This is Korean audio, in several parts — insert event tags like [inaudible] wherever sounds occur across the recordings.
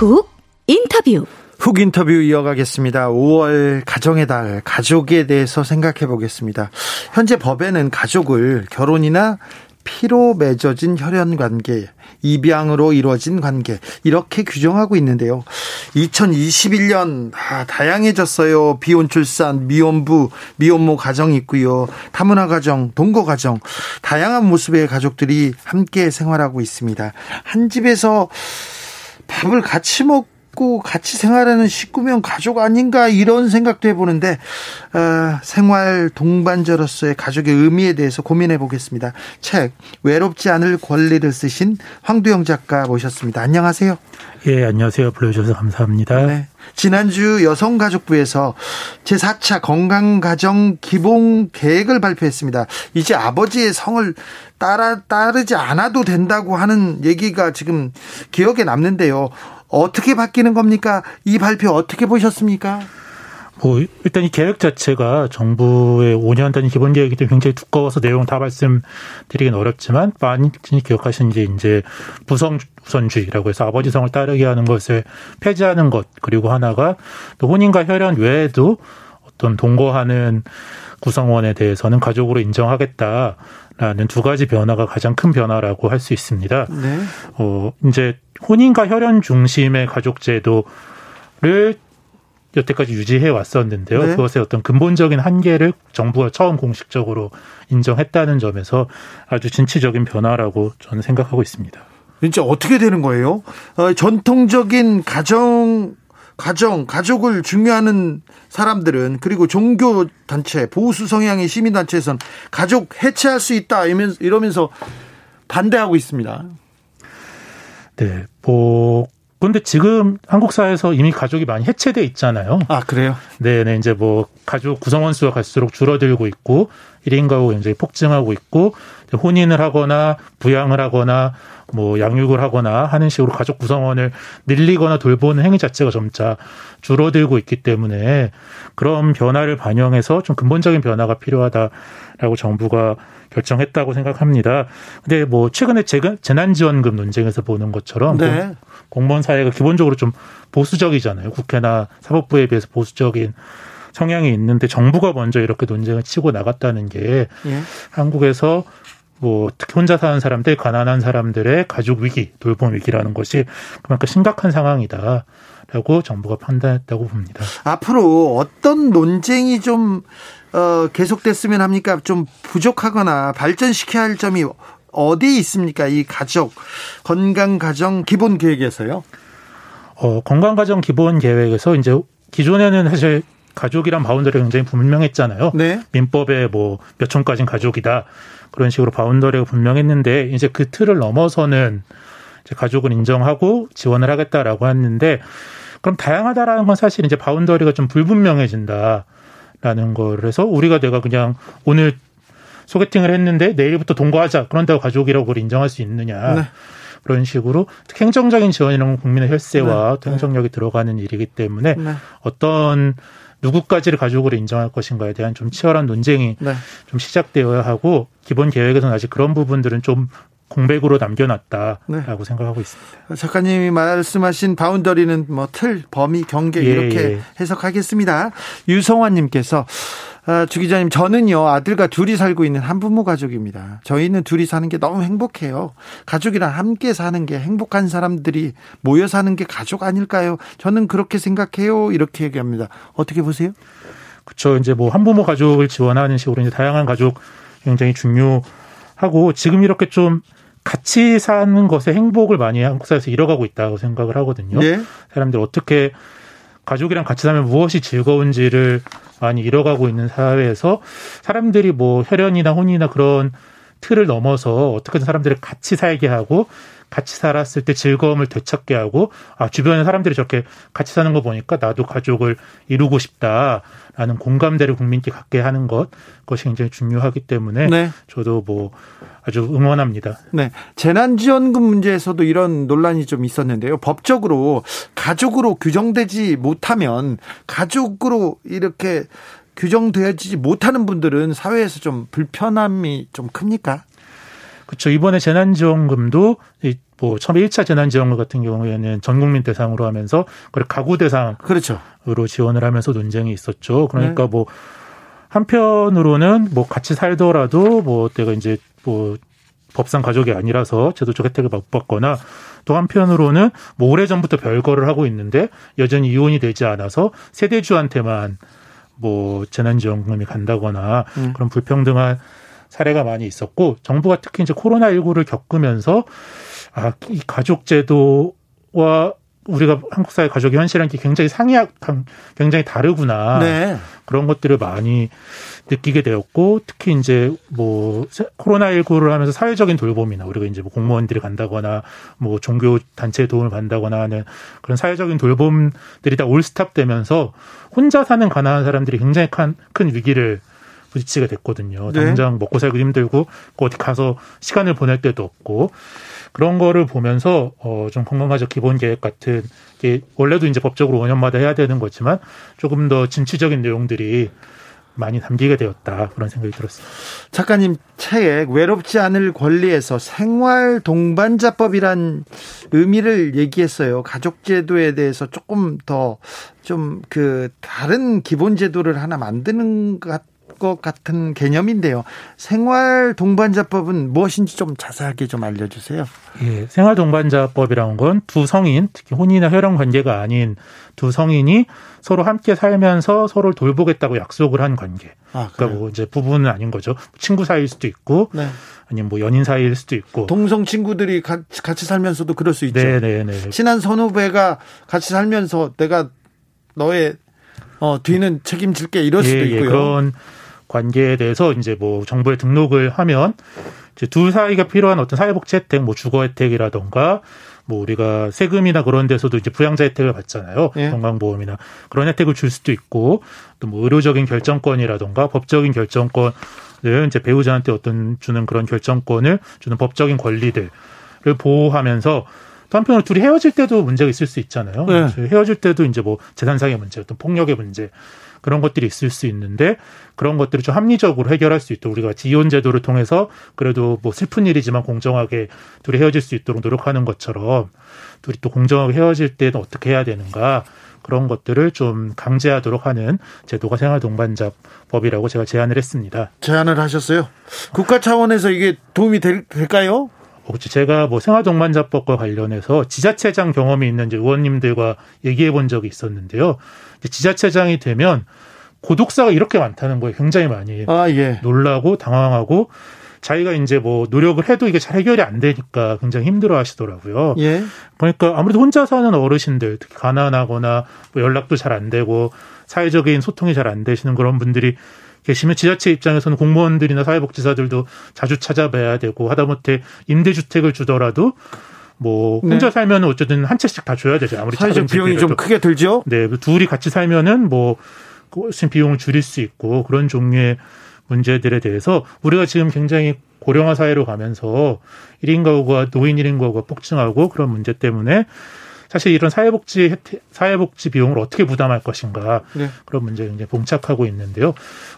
훅 인터뷰. 훅 인터뷰 이어가겠습니다. 5월 가정의 달, 가족에 대해서 생각해 보겠습니다. 현재 법에는 가족을 결혼이나 피로 맺어진 혈연 관계, 입양으로 이루어진 관계 이렇게 규정하고 있는데요. 2021년 아, 다양해졌어요. 비혼 출산, 미혼부, 미혼모 가정이 있고요. 다문화 가정, 동거 가정 다양한 모습의 가족들이 함께 생활하고 있습니다. 한 집에서 밥을 같이 먹고 같이 생활하는 식구면 가족 아닌가 이런 생각도 해보는데 어, 생활 동반자로서의 가족의 의미에 대해서 고민해 보겠습니다. 책 외롭지 않을 권리를 쓰신 황두영 작가 모셨습니다. 안녕하세요. 예, 안녕하세요. 불러주셔서 감사합니다. 네. 지난주 여성가족부에서 제4차 건강가정 기본 계획을 발표했습니다. 이제 아버지의 성을 따라 따르지 않아도 된다고 하는 얘기가 지금 기억에 남는데요. 어떻게 바뀌는 겁니까? 이 발표 어떻게 보셨습니까? 뭐 일단 이 계획 자체가 정부의 5년 단위 기본 계획이 굉장히 두꺼워서 내용 다 말씀드리긴 어렵지만 많이 기억하시는지 이제 부성 우선주의라고 해서 아버지 성을 따르게 하는 것을 폐지하는 것 그리고 하나가 또 혼인과 혈연 외에도 어떤 동거하는 구성원에 대해서는 가족으로 인정하겠다. 라는 두 가지 변화가 가장 큰 변화라고 할 수 있습니다. 네. 어, 이제 혼인과 혈연 중심의 가족 제도를 여태까지 유지해 왔었는데요. 네. 그것의 어떤 근본적인 한계를 정부가 처음 공식적으로 인정했다는 점에서 아주 진취적인 변화라고 저는 생각하고 있습니다. 진짜 어떻게 되는 거예요? 어, 전통적인 가정 가정, 가족을 중요하는 사람들은 그리고 종교 단체, 보수 성향의 시민 단체에서는 가족 해체할 수 있다 이러면서 반대하고 있습니다. 네, 뭐 근데 지금 한국 사회에서 이미 가족이 많이 해체돼 있잖아요. 아, 그래요? 네, 네. 이제 뭐 가족 구성원 수가 갈수록 줄어들고 있고 1인 가구 굉장히 폭증하고 있고 혼인을 하거나 부양을 하거나 뭐 양육을 하거나 하는 식으로 가족 구성원을 늘리거나 돌보는 행위 자체가 점차 줄어들고 있기 때문에 그런 변화를 반영해서 좀 근본적인 변화가 필요하다라고 정부가 결정했다고 생각합니다. 근데 뭐 최근에 재난지원금 논쟁에서 보는 것처럼 네. 공무원 사회가 기본적으로 좀 보수적이잖아요. 국회나 사법부에 비해서 보수적인 성향이 있는데 정부가 먼저 이렇게 논쟁을 치고 나갔다는 게 예. 한국에서 뭐 특히 혼자 사는 사람들, 가난한 사람들의 가족 위기, 돌봄 위기라는 것이 그만큼 심각한 상황이다라고 정부가 판단했다고 봅니다. 앞으로 어떤 논쟁이 좀 어, 계속됐으면 합니까? 좀 부족하거나 발전시켜야 할 점이 어디에 있습니까? 이 가족 건강 가정 기본 계획에서요. 어, 건강 가정 기본 계획에서 이제 기존에는 사실 가족이란 boundary가 굉장히 분명했잖아요. 네. 민법에 뭐 몇 촌까지는 가족이다. 그런 식으로 boundary가 분명했는데 이제 그 틀을 넘어서는 이제 가족을 인정하고 지원을 하겠다라고 했는데 그럼 다양하다라는 건 사실 이제 boundary가 좀 불분명해진다라는 거를 해서 우리가 내가 그냥 오늘 소개팅을 했는데 내일부터 동거하자 그런다고 가족이라고 그걸 인정할 수 있느냐 네. 그런 식으로 행정적인 지원이라는 건 국민의 혈세와 네. 행정력이 들어가는 일이기 때문에 네. 어떤 누구까지를 가족으로 인정할 것인가에 대한 좀 치열한 논쟁이 네. 좀 시작되어야 하고 기본 계획에서는 아직 그런 부분들은 좀 공백으로 남겨놨다라고 네. 생각하고 있습니다. 작가님이 말씀하신 바운더리는 뭐 틀, 범위, 경계 예, 이렇게 예. 해석하겠습니다. 유성환님께서 아, 주 기자님, 저는요, 아들과 둘이 살고 있는 한부모 가족입니다. 저희는 둘이 사는 게 너무 행복해요. 가족이랑 함께 사는 게 행복한 사람들이 모여 사는 게 가족 아닐까요? 저는 그렇게 생각해요. 이렇게 얘기합니다. 어떻게 보세요? 그렇죠. 이제 뭐 한부모 가족을 지원하는 식으로 이제 다양한 가족 굉장히 중요하고 지금 이렇게 좀 같이 사는 것에 행복을 많이 한국 사회에서 잃어가고 있다고 생각을 하거든요. 네. 사람들 어떻게 가족이랑 같이 살면 무엇이 즐거운지를 많이 잃어가고 있는 사회에서 사람들이 뭐 혈연이나 혼이나 그런 틀을 넘어서 어떻게든 사람들을 같이 살게 하고 같이 살았을 때 즐거움을 되찾게 하고 아 주변에 사람들이 저렇게 같이 사는 거 보니까 나도 가족을 이루고 싶다라는 공감대를 국민께 갖게 하는 것 그것이 굉장히 중요하기 때문에 네. 저도 뭐 아주 응원합니다. 네. 재난지원금 문제에서도 이런 논란이 좀 있었는데요. 법적으로 가족으로 규정되지 못하면 가족으로 이렇게 규정되지 못하는 분들은 사회에서 좀 불편함이 좀 큽니까? 그렇죠. 이번에 재난지원금도 뭐 처음에 1차 재난지원금 같은 경우에는 전 국민 대상으로 하면서 그걸 가구 대상으로 그렇죠. 지원을 하면서 논쟁이 있었죠. 그러니까 네. 뭐 한편으로는 뭐 같이 살더라도 뭐 내가 이제 뭐 법상 가족이 아니라서 제도적 혜택을 못 받거나 또 한편으로는 뭐 오래전부터 별거를 하고 있는데 여전히 이혼이 되지 않아서 세대주한테만 뭐 재난지원금이 간다거나 음. 그런 불평등한 사례가 많이 있었고 정부가 특히 이제 코로나 19를 겪으면서 아, 이 가족 제도와 우리가 한국 사회 가족의 현실이라는 게 굉장히 상이하, 굉장히 다르구나. 네. 그런 것들을 많이 느끼게 되었고, 특히 이제 뭐, 코로나 19를 하면서 사회적인 돌봄이나 우리가 이제 뭐 공무원들이 간다거나 뭐 종교 단체의 도움을 받다거나 하는 그런 사회적인 돌봄들이 다 올스탑 되면서 혼자 사는 가난한 사람들이 굉장히 큰, 큰 위기를 부딪히게 됐거든요. 네. 당장 먹고 살기 힘들고 어디 가서 시간을 보낼 때도 없고 그런 거를 보면서 어좀 건강가족 기본 계획 같은 게 원래도 이제 법적으로 5년마다 해야 되는 거지만 조금 더 진취적인 내용들이 많이 담기게 되었다 그런 생각이 들었습니다. 작가님 책에 외롭지 않을 권리에서 생활 동반자법이란 의미를 얘기했어요. 가족 제도에 대해서 조금 더 좀 그 다른 기본 제도를 하나 만드는 것 것 같은 개념인데요. 생활 동반자법은 무엇인지 좀 자세하게 좀 알려주세요. 예, 생활 동반자법이라는 건 두 성인, 특히 혼인이나 혈연 관계가 아닌 두 성인이 서로 함께 살면서 서로를 돌보겠다고 약속을 한 관계. 아, 그러니까 뭐 이제 부부는 아닌 거죠. 친구 사이일 수도 있고, 네. 아니면 뭐 연인 사이일 수도 있고. 동성 친구들이 같이, 살면서도 그럴 수 있죠. 네네네. 네, 네. 친한 선후배가 같이 살면서 내가 너의 어, 뒤는 책임질게 이럴 수도 예, 예 있고요. 예, 그런 관계에 대해서 이제 뭐 정부에 등록을 하면 이제 둘 사이가 필요한 어떤 사회복지 혜택, 뭐 주거 혜택이라던가 뭐 우리가 세금이나 그런 데서도 이제 부양자 혜택을 받잖아요. 예. 건강보험이나 그런 혜택을 줄 수도 있고 또 뭐 의료적인 결정권이라던가 법적인 결정권을 이제 배우자한테 어떤 주는 그런 결정권을 주는 법적인 권리들을 보호하면서 또 한편으로 둘이 헤어질 때도 문제가 있을 수 있잖아요. 네. 헤어질 때도 이제 뭐 재산상의 문제, 어떤 폭력의 문제 그런 것들이 있을 수 있는데 그런 것들을 좀 합리적으로 해결할 수 있도록 우리가 지원 제도를 통해서 그래도 뭐 슬픈 일이지만 공정하게 둘이 헤어질 수 있도록 노력하는 것처럼 둘이 또 공정하게 헤어질 때는 어떻게 해야 되는가 그런 것들을 좀 강제하도록 하는 제도가 생활 동반자법이라고 제가 제안을 했습니다. 제안을 하셨어요? 국가 차원에서 이게 도움이 될, 될까요? 그렇죠. 제가 뭐 생활동반자법과 관련해서 지자체장 경험이 있는 이제 의원님들과 얘기해 본 적이 있었는데요. 지자체장이 되면 고독사가 이렇게 많다는 거에 굉장히 많이 아, 예. 놀라고 당황하고 자기가 이제 뭐 노력을 해도 이게 잘 해결이 안 되니까 굉장히 힘들어 하시더라고요. 예. 그러니까 아무래도 혼자 사는 어르신들, 특히 가난하거나 뭐 연락도 잘 안 되고 사회적인 소통이 잘 안 되시는 그런 분들이 계시면 지자체 입장에서는 공무원들이나 사회복지사들도 자주 찾아뵈야 되고 하다못해 임대주택을 주더라도 뭐 혼자 네. 살면 어쨌든 한 채씩 다 줘야 되죠. 아무리 사회적 비용이 좀 크게 들죠. 네, 둘이 같이 살면은 뭐 훨씬 비용을 줄일 수 있고 그런 종류의 문제들에 대해서 우리가 지금 굉장히 고령화 사회로 가면서 1인 가구가 노인 1인 가구가 폭증하고 그런 문제 때문에 사실 이런 사회복지 혜택, 사회복지 비용을 어떻게 부담할 것인가 네. 그런 문제가 굉장히 봉착하고 있는데요.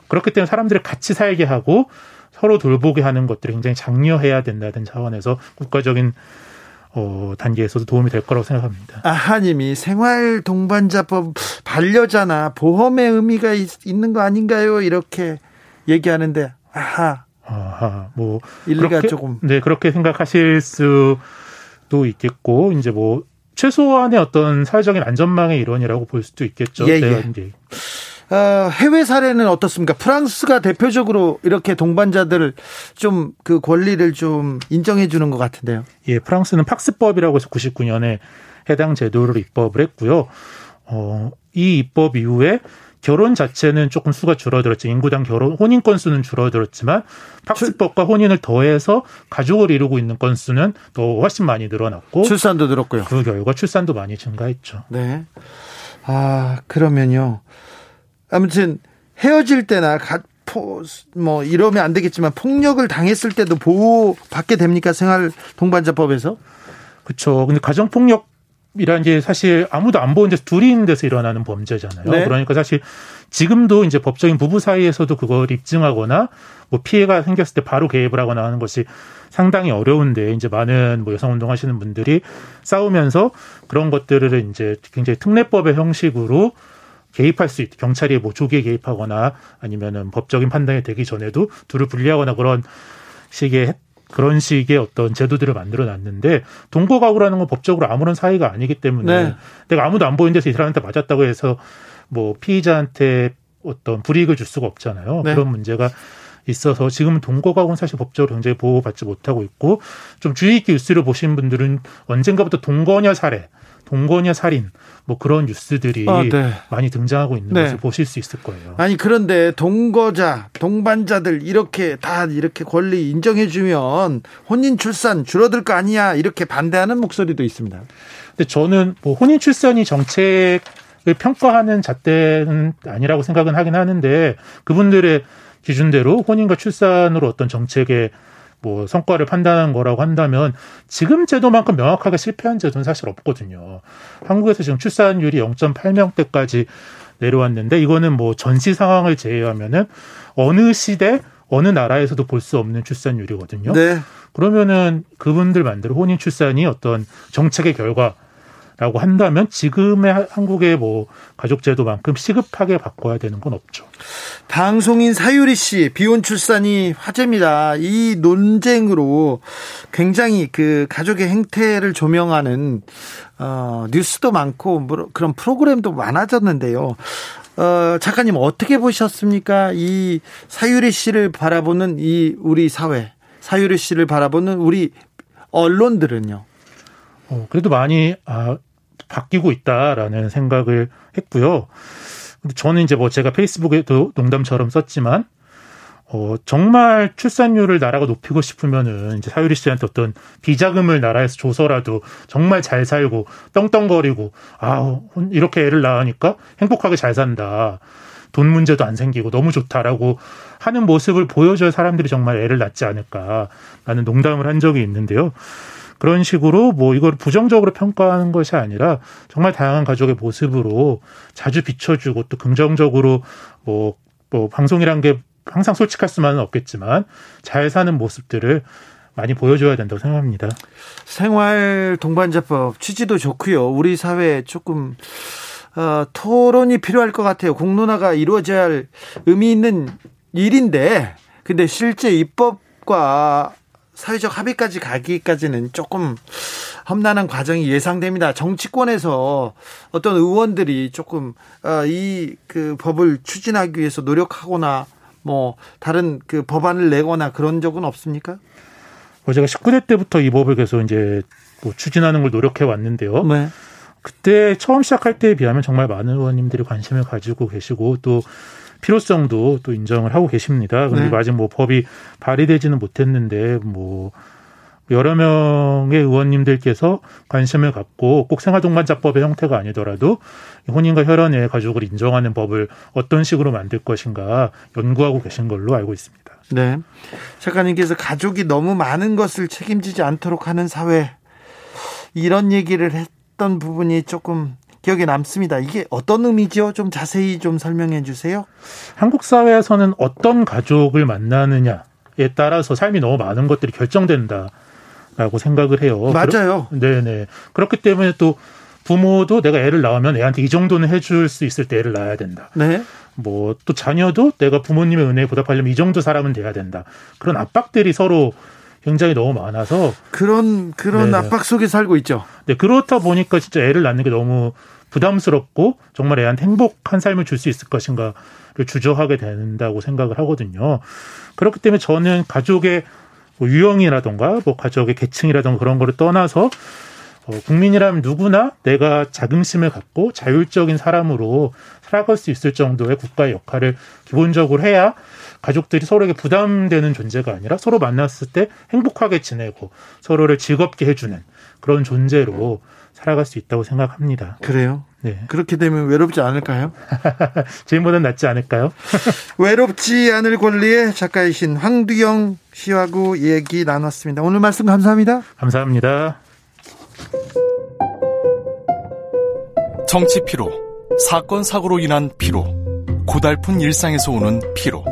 그렇기 때문에 사람들을 같이 살게 하고 서로 돌보게 하는 것들이 굉장히 장려해야 된다는 차원에서 국가적인 어, 단계에서도 도움이 될 거라고 생각합니다. 아하님이 생활 동반자법 반려자나 보험의 의미가 있, 있는 거 아닌가요? 이렇게 얘기하는데 아하. 아하. 뭐 일리가 그렇게, 조금 네 그렇게 생각하실 수도 있겠고 이제 뭐 최소한의 어떤 사회적인 안전망의 일원이라고 볼 수도 있겠죠. 예, 예. 네. 어, 해외 사례는 어떻습니까? 프랑스가 대표적으로 이렇게 동반자들 좀그 권리를 좀 인정해 주는 것 같은데요. 예, 프랑스는 팍스법이라고 해서 99년에 해당 제도를 입법을 했고요. 어, 이 입법 이후에 결혼 자체는 조금 수가 줄어들었죠. 인구당 결혼 혼인 건수는 줄어들었지만 학습법과 혼인을 더해서 가족을 이루고 있는 건수는 더 훨씬 많이 늘어났고 출산도 늘었고요. 그 결과 출산도 많이 증가했죠. 네. 아 그러면요. 아무튼 헤어질 때나 가, 포, 뭐 이러면 안 되겠지만 폭력을 당했을 때도 보호 받게 됩니까 생활 동반자법에서? 그렇죠. 근데 가정 폭력 이란 게 사실 아무도 안 보는 데서 둘이 있는 데서 일어나는 범죄잖아요. 네. 그러니까 사실 지금도 이제 법적인 부부 사이에서도 그걸 입증하거나 뭐 피해가 생겼을 때 바로 개입을 하거나 하는 것이 상당히 어려운데 이제 많은 뭐 여성 운동 하시는 분들이 싸우면서 그런 것들을 이제 굉장히 특례법의 형식으로 개입할 수 있다. 경찰이 뭐 조기에 개입하거나 아니면은 법적인 판단이 되기 전에도 둘을 분리하거나 그런 식의 그런 식의 어떤 제도들을 만들어 놨는데 동거 가구라는 건 법적으로 아무런 사이가 아니기 때문에 네. 내가 아무도 안 보이는 데서 이 사람한테 맞았다고 해서 뭐 피의자한테 어떤 불이익을 줄 수가 없잖아요. 네. 그런 문제가 있어서 지금 동거 가구는 사실 법적으로 굉장히 보호받지 못하고 있고 좀 주의 있게 뉴스를 보신 분들은 언젠가부터 동거녀 살해 동거녀 살인 뭐 그런 뉴스들이 아, 네. 많이 등장하고 있는 네. 것을 보실 수 있을 거예요. 아니 그런데 동거자, 동반자들 이렇게 다 이렇게 권리 인정해 주면 혼인 출산 줄어들 거 아니야 이렇게 반대하는 목소리도 있습니다. 근데 저는 뭐 혼인 출산이 정책 을 평가하는 잣대는 아니라고 생각은 하긴 하는데 그분들의 기준대로 혼인과 출산으로 어떤 정책의 뭐 성과를 판단한 거라고 한다면 지금 제도만큼 명확하게 실패한 제도는 사실 없거든요. 한국에서 지금 출산율이 0.8명대까지 내려왔는데 이거는 뭐 전시 상황을 제외하면은 어느 시대 어느 나라에서도 볼 수 없는 출산율이거든요. 네. 그러면은 그분들 만들어 혼인 출산이 어떤 정책의 결과 라고 한다면 지금의 한국의 뭐 가족제도만큼 시급하게 바꿔야 되는 건 없죠. 방송인 사유리 씨 비혼 출산이 화제입니다. 이 논쟁으로 굉장히 그 가족의 행태를 조명하는 어, 뉴스도 많고 뭐 그런 프로그램도 많아졌는데요. 어, 작가님 어떻게 보셨습니까? 이 사유리 씨를 바라보는 이 우리 사회, 사유리 씨를 바라보는 우리 언론들은요. 어, 그래도 많이 아, 바뀌고 있다라는 생각을 했고요. 근데 저는 이제 뭐 제가 페이스북에도 농담처럼 썼지만 어, 정말 출산율을 나라가 높이고 싶으면은 이제 사유리 씨한테 어떤 비자금을 나라에서 줘서라도 정말 잘 살고 떵떵거리고 아 이렇게 애를 낳으니까 행복하게 잘 산다. 돈 문제도 안 생기고 너무 좋다라고 하는 모습을 보여줘야 사람들이 정말 애를 낳지 않을까 라는 농담을 한 적이 있는데요. 그런 식으로 뭐 이걸 부정적으로 평가하는 것이 아니라 정말 다양한 가족의 모습으로 자주 비춰주고 또 긍정적으로 뭐, 뭐 방송이란 게 항상 솔직할 수만은 없겠지만 잘 사는 모습들을 많이 보여줘야 된다고 생각합니다. 생활 동반자법 취지도 좋고요. 우리 사회에 조금 어, 토론이 필요할 것 같아요. 공론화가 이루어져야 할 의미 있는 일인데, 근데 실제 입법과 사회적 합의까지 가기까지는 조금 험난한 과정이 예상됩니다. 정치권에서 어떤 의원들이 조금 어, 이그 법을 추진하기 위해서 노력하거나 뭐 다른 그 법안을 내거나 그런 적은 없습니까? 뭐 제가 19대 때부터 이 법을 계속 이제 뭐 추진하는 걸 노력해 왔는데요. 네. 그때 처음 시작할 때에 비하면 정말 많은 의원님들이 관심을 가지고 계시고 또 필요성도 또 인정을 하고 계십니다. 그런데 네. 아직 뭐 법이 발의되지는 못했는데 뭐 여러 명의 의원님들께서 관심을 갖고 꼭 생활동반자법의 형태가 아니더라도 혼인과 혈연의 가족을 인정하는 법을 어떤 식으로 만들 것인가 연구하고 계신 걸로 알고 있습니다. 네. 작가님께서 가족이 너무 많은 것을 책임지지 않도록 하는 사회 이런 얘기를 했던 부분이 조금 기억에 남습니다. 이게 어떤 의미죠? 좀 자세히 좀 설명해 주세요. 한국 사회에서는 어떤 가족을 만나느냐에 따라서 삶이 너무 많은 것들이 결정된다. 라고 생각을 해요. 맞아요. 네네. 그렇기 때문에 또 부모도 내가 애를 낳으면 애한테 이 정도는 해줄 수 있을 때 애를 낳아야 된다. 네. 뭐 또 자녀도 내가 부모님의 은혜에 보답하려면 이 정도 사람은 돼야 된다. 그런 압박들이 서로 굉장히 너무 많아서 그런 그런 네네. 압박 속에 살고 있죠. 네 그렇다 보니까 진짜 애를 낳는 게 너무 부담스럽고 정말 애한테 행복한 삶을 줄 수 있을 것인가를 주저하게 된다고 생각을 하거든요. 그렇기 때문에 저는 가족의 뭐 유형이라던가 뭐 가족의 계층이라던가 그런 거를 떠나서 어, 국민이라면 누구나 내가 자긍심을 갖고 자율적인 사람으로 살아갈 수 있을 정도의 국가의 역할을 기본적으로 해야 가족들이 서로에게 부담되는 존재가 아니라 서로 만났을 때 행복하게 지내고 서로를 즐겁게 해주는 그런 존재로 살아갈 수 있다고 생각합니다. 그래요? 네. 그렇게 되면 외롭지 않을까요? [laughs] 지금보다는 낫지 않을까요? [laughs] 외롭지 않을 권리의 작가이신 황두영 씨하고 얘기 나눴습니다. 오늘 말씀 감사합니다. 감사합니다. 정치 피로, 사건 사고로 인한 피로, 고달픈 일상에서 오는 피로.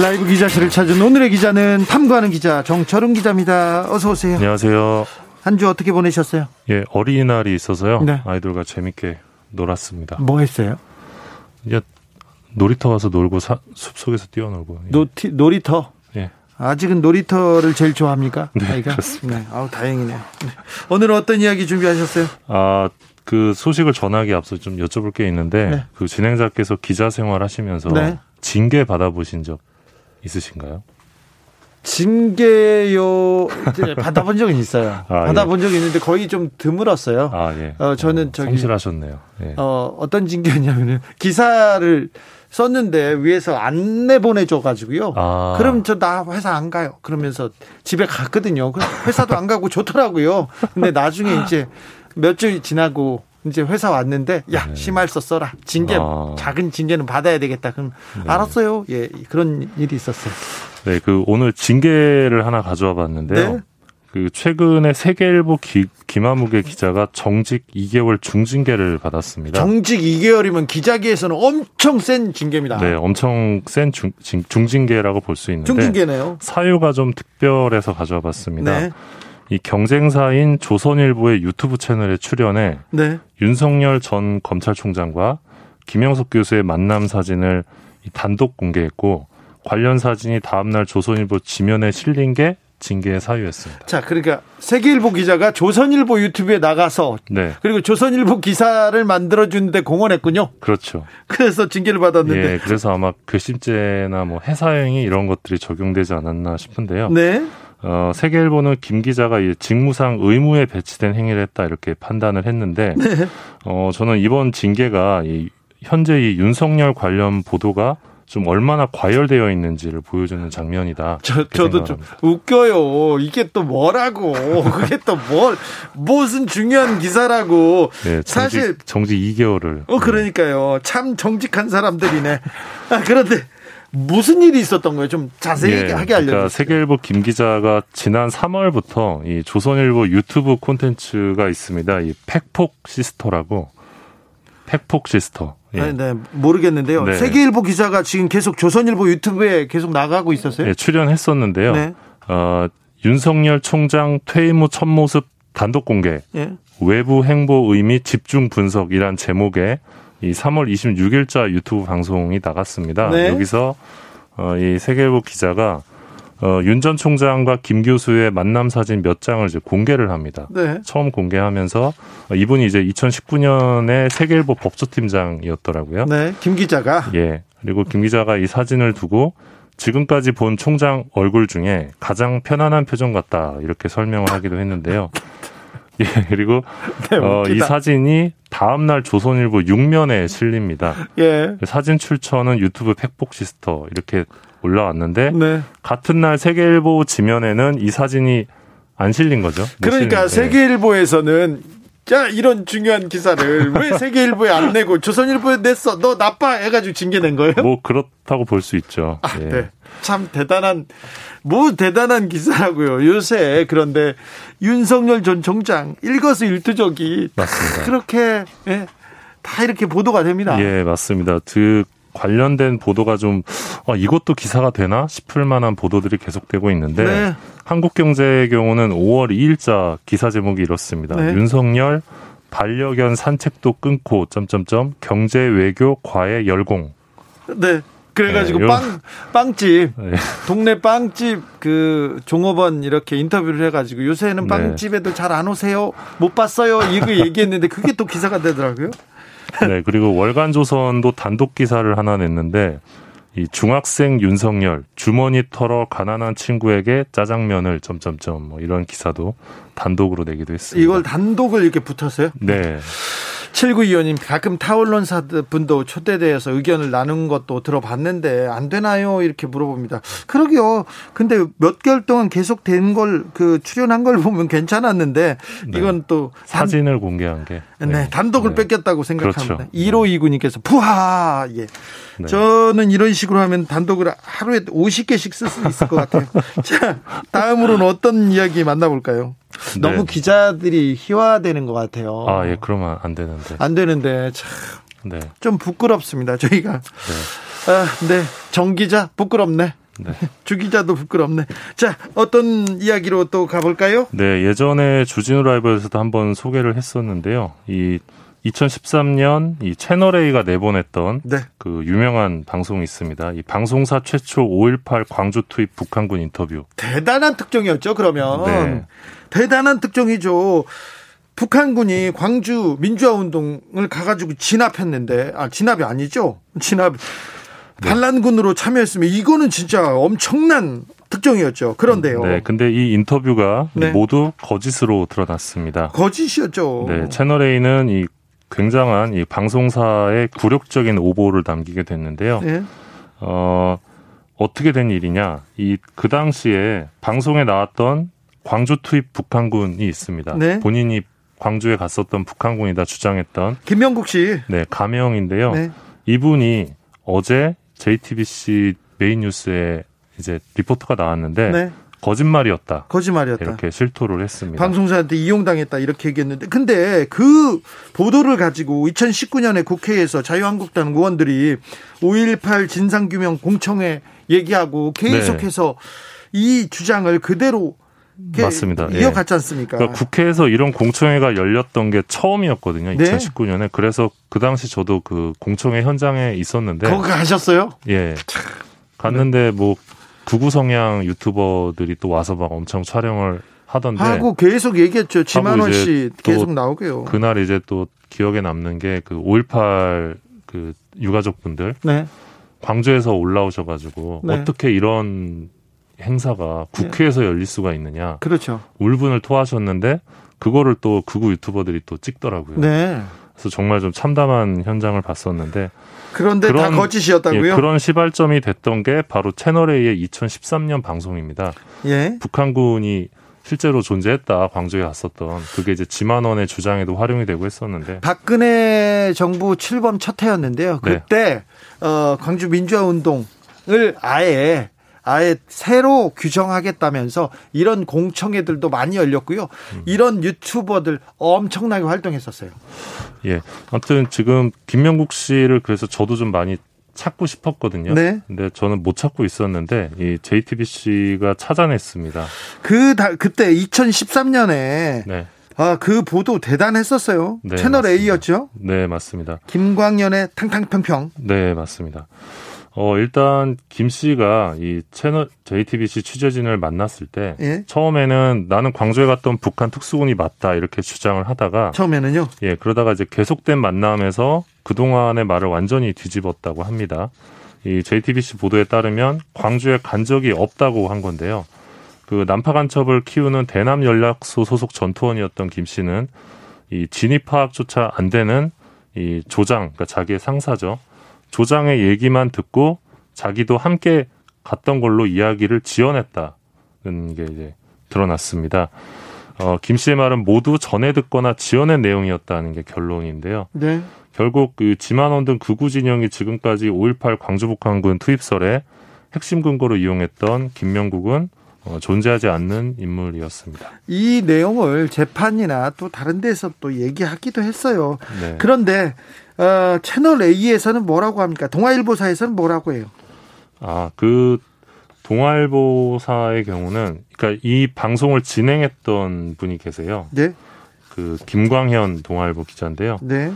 라이브 기자실을 찾은 오늘의 기자는 탐구하는 기자 정철운 기자입니다. 어서 오세요. 안녕하세요. 한 주 어떻게 보내셨어요? 예, 어린이날이 있어서요. 네. 아이들과 재밌게 놀았습니다. 뭐 했어요? 이제 놀이터 가서 놀고 사, 숲속에서 뛰어놀고. 예. 노티, 놀이터. 예. 아직은 놀이터를 제일 좋아합니까? 네, 아이가? 그렇습니다. 네. 아우 다행이네요. 네. 오늘 어떤 이야기 준비하셨어요? 아, 그 소식을 전하기 앞서 좀 여쭤볼 게 있는데 네. 그 진행자께서 기자 생활 하시면서 네. 징계 받아보신 적 있으신가요? 징계요 [laughs] 받아본 적은 있어요. 아, 받아본 적이 있는데 거의 좀 드물었어요. 아, 예. 어, 저는 저기- 성실하셨네요. 예. 어, 어떤 징계였냐면은 기사를 썼는데 위에서 안 내보내줘 가지고요. 아. 그럼 저 나 회사 안 가요. 그러면서 집에 갔거든요. 회사도 안 가고 좋더라고요. 근데 나중에 이제 몇주 지나고 이제 회사 왔는데 야 네. 심할서 써라. 징계 아. 작은 징계는 받아야 되겠다. 그럼 네. 알았어요. 예 그런 일이 있었어요. 네, 그 오늘 징계를 하나 가져와 봤는데요. 네. 그 최근에 세계일보 기, 김아무개 기자가 정직 2개월 중징계를 받았습니다. 정직 2개월이면 기자계에서는 엄청 센 징계입니다. 네, 엄청 센 중, 징- 중징계라고 볼 수 있는데 중징계네요. 사유가 좀 특별해서 가져와 봤습니다. 네. 이 경쟁사인 조선일보의 유튜브 채널에 출연해 네. 윤석열 전 검찰총장과 김영석 교수의 만남 사진을 이 단독 공개했고 관련 사진이 다음날 조선일보 지면에 실린 게 징계의 사유였습니다. 자, 그러니까 세계일보 기자가 조선일보 유튜브에 나가서 네, 그리고 조선일보 기사를 만들어 주는데 공헌했군요. 그렇죠. 그래서 징계를 받았는데. 예, 그래서 아마 괘씸죄나 뭐 해사행위 이런 것들이 적용되지 않았나 싶은데요. 네. 어, 세계일보는 김 기자가 이 직무상 의무에 배치된 행위를 했다 이렇게 판단을 했는데, 네. 어, 저는 이번 징계가 이 현재 이 윤석열 관련 보도가 좀 얼마나 과열되어 있는지를 보여주는 장면이다. 저, 저도 좀. 웃겨요. 이게 또 뭐라고. [laughs] 그게 또 뭘, 무슨 중요한 기사라고. 네, 정직, 사실, 정직 2개월을. 어, 그러니까요. 참 정직한 사람들이네. 아, 그런데 무슨 일이 있었던 거예요? 좀 자세히 하게 그러니까 알려주세요. 세계일보 김 기자가 지난 3월부터 이 조선일보 유튜브 콘텐츠가 있습니다. 이 팩폭 sister라고 팩폭 sister. 예. 네, 네, 모르겠는데요. 네. 세계일보 기자가 지금 계속 조선일보 유튜브에 계속 나가고 있었어요? 예, 출연했었는데요. 네. 어, 윤석열 총장 퇴임 후 첫 모습 단독 공개, 예. 외부 행보 의미 집중 분석이란 제목의 이 3월 26일자 유튜브 방송이 나갔습니다. 네. 여기서 어, 이 세계일보 기자가 어, 윤 전 총장과 김 교수의 만남 사진 몇 장을 이제 공개를 합니다. 네. 처음 공개하면서 어, 이분이 이제 2019년에 세계일보 법조팀장이었더라고요. 네. 김 기자가. 예. 그리고 김 기자가 이 사진을 두고 지금까지 본 총장 얼굴 중에 가장 편안한 표정 같다 이렇게 설명을 하기도 했는데요. 예, 그리고 네, 어, 이. 사진이 다음 날 조선일보 6면에 실립니다. 예. 사진 출처는 유튜브 팩폭 시스터 이렇게 올라왔는데 네. 같은 날 세계일보 지면에는 이 사진이 안 실린 거죠. 못 그러니까 실린- 예. 세계일보에서는 자 이런 중요한 기사를 왜 세계일보에 안 내고 조선일보에 냈어 너 나빠 해가지고 징계 낸 거예요? 뭐 그렇다고 볼 수 있죠. 아, 예. 네. 참 대단한 뭐 대단한 기사라고요. 요새 그런데 윤석열 전 총장 일거수일투족이 맞습니다. 그렇게 예, 다 이렇게 보도가 됩니다. 예, 맞습니다. 그 관련된 보도가 좀 어, 이것도 기사가 되나 싶을 만한 보도들이 계속되고 있는데 네. 한국경제의 경우는 5월 2일자 기사 제목이 이렇습니다. 네. 윤석열 반려견 산책도 끊고 점점점 경제 외교 과외 열공. 네. 그래가지고 네, 요- 빵 빵집 [laughs] 네. 동네 빵집 그 종업원 이렇게 인터뷰를 해가지고 요새는 네. 빵집에도 잘 안 오세요 못 봤어요 이거 얘기했는데 그게 또 기사가 되더라고요. [laughs] 네, 그리고 월간 조선도 단독 기사를 하나 냈는데 이 중학생 윤석열 주머니 털어 가난한 친구에게 짜장면을 점점점 뭐 이런 기사도 단독으로 내기도 했습니다. 이걸 단독을 이렇게 붙었어요. 네. 7925님 가끔 타원론사 분도 초대되어서 의견을 나눈 것도 들어봤는데 안 되나요? 이렇게 물어봅니다. 그러게요. 근데 몇 개월 동안 계속 된 걸 그 출연한 걸 보면 괜찮았는데 네. 이건 또 단- 사진을 공개한 게 네, 단독을 네. 뺏겼다고 생각합니다. 그렇죠. 1529님께서 푸하 예. 네. 저는 이런 식으로 하면 단독을 하루에 50개씩 쓸 수 있을 것 같아요. [laughs] 자, 다음으로는 어떤 이야기 만나볼까요? 네. 너무 기자들이 희화되는 것 같아요. 아, 예, 그러면 안 되는데. 안 되는데 참좀 네. 부끄럽습니다. 저희가 아, 네, 정 기자 부끄럽네. 네. [laughs] 주 기자도 부끄럽네. 자, 어떤 이야기로 또 가볼까요? 네, 예전에 주진우 라이브에서도 한번 소개를 했었는데요. 이 2013년 이 채널 A가 내보냈던 네, 그 유명한 방송이 있습니다. 이 방송사 최초 5.18 광주 투입 북한군 인터뷰. 대단한 특종이었죠. 그러면 네. 대단한 특종이죠. 북한군이 광주 민주화 운동을 가가지고 진압했는데 아 진압이 아니죠. 진압 반란군으로 참여했으면 이거는 진짜 엄청난 특종이었죠. 그런데요. 네, 근데 이 인터뷰가 네. 모두 거짓으로 드러났습니다. 거짓이었죠. 네, 채널 A는 이 굉장한 이 방송사의 굴욕적인 오보를 남기게 됐는데요. 네. 어, 어떻게 된 일이냐? 이 그 당시에 방송에 나왔던 광주 투입 북한군이 있습니다. 네. 본인이 광주에 갔었던 북한군이다 주장했던 김명국 씨. 네, 가명인데요. 네. 이분이 어제 JTBC 메인 뉴스에 이제 리포터가 나왔는데 네. 거짓말이었다. 거짓말이었다. 이렇게 실토를 했습니다. 방송사한테 이용당했다 이렇게 얘기했는데 근데 그 보도를 가지고 2019년에 국회에서 자유한국당 의원들이 5.18 진상규명 공청회 얘기하고 계속해서 이 주장을 그대로 맞습니다. 예. 이어갔지 않습니까? 그러니까 국회에서 이런 공청회가 열렸던 게 처음이었거든요. 네. 2019년에. 그래서 그 당시 저도 그 공청회 현장에 있었는데 거기 가셨어요? 예. 갔는데 뭐 극우 성향 유튜버들이 또 와서 막 엄청 촬영을 하던데 하고 계속 얘기했죠. 지만원 씨또 계속 나오고요. 그날 이제 또 기억에 남는 게 그 5.18 그 유가족분들 네. 광주에서 올라오셔가지고 네. 어떻게 이런 행사가 국회에서 열릴 수가 있느냐 그렇죠. 울분을 토하셨는데 그거를 또 극우 유튜버들이 또 찍더라고요. 네. 그래서 정말 좀 참담한 현장을 봤었는데 그런데 다 그런- 거짓이었다고요? 예, 그런 시발점이 됐던 게 바로 채널 A의 2013년 방송입니다. 예. 북한군이 실제로 존재했다 광주에 갔었던 그게 이제 지만원의 주장에도 활용이 되고 했었는데 박근혜 정부 출범 첫 해였는데요. 네. 그때 어, 광주 민주화 운동을 아예 아예 새로 규정하겠다면서 이런 공청회들도 많이 열렸고요. 음. 이런 유튜버들 엄청나게 활동했었어요. 예 아무튼 지금 김명국 씨를 그래서 저도 좀 많이 찾고 싶었거든요. 네. 근데 저는 못 찾고 있었는데 이 JTBC가 찾아냈습니다. 그 다, 그때 2013년에 네, 아, 그 보도 대단했었어요. 네, 채널 맞습니다. A였죠. 네 맞습니다. 김광연의 탕탕평평. 네, 맞습니다. 어, 일단 김 씨가 이 채널 JTBC 취재진을 만났을 때 예. 처음에는 나는 광주에 갔던 북한 특수군이 맞다 이렇게 주장을 하다가 처음에는요. 예, 그러다가 이제 계속된 만남에서 그동안의 말을 완전히 뒤집었다고 합니다. 이 JTBC 보도에 따르면 광주에 간 적이 없다고 한 건데요. 그 난파 간첩을 키우는 대남 연락소 소속 전투원이었던 김 씨는 이 진입 파악조차 안 되는 이 조장, 그러니까 자기의 상사죠. 조장의 얘기만 듣고 자기도 함께 갔던 걸로 이야기를 지어냈다는 게 이제 드러났습니다. 어, 김 씨의 말은 모두 전해 듣거나 지어낸 내용이었다는 게 결론인데요. 네. 결국 그 지만원 등 극우 진영이 지금까지 5.18 광주북한군 투입설에 핵심 근거로 이용했던 김명국은 어, 존재하지 않는 인물이었습니다. 이 내용을 재판이나 또 다른 데서 또 얘기하기도 했어요. 네. 그런데 어, 채널 A에서는 뭐라고 합니까? 동아일보사에서는 뭐라고 해요? 아, 그 동아일보사의 경우는 그러니까 이 방송을 진행했던 분이 계세요. 네. 그 김광현 동아일보 기자인데요. 네.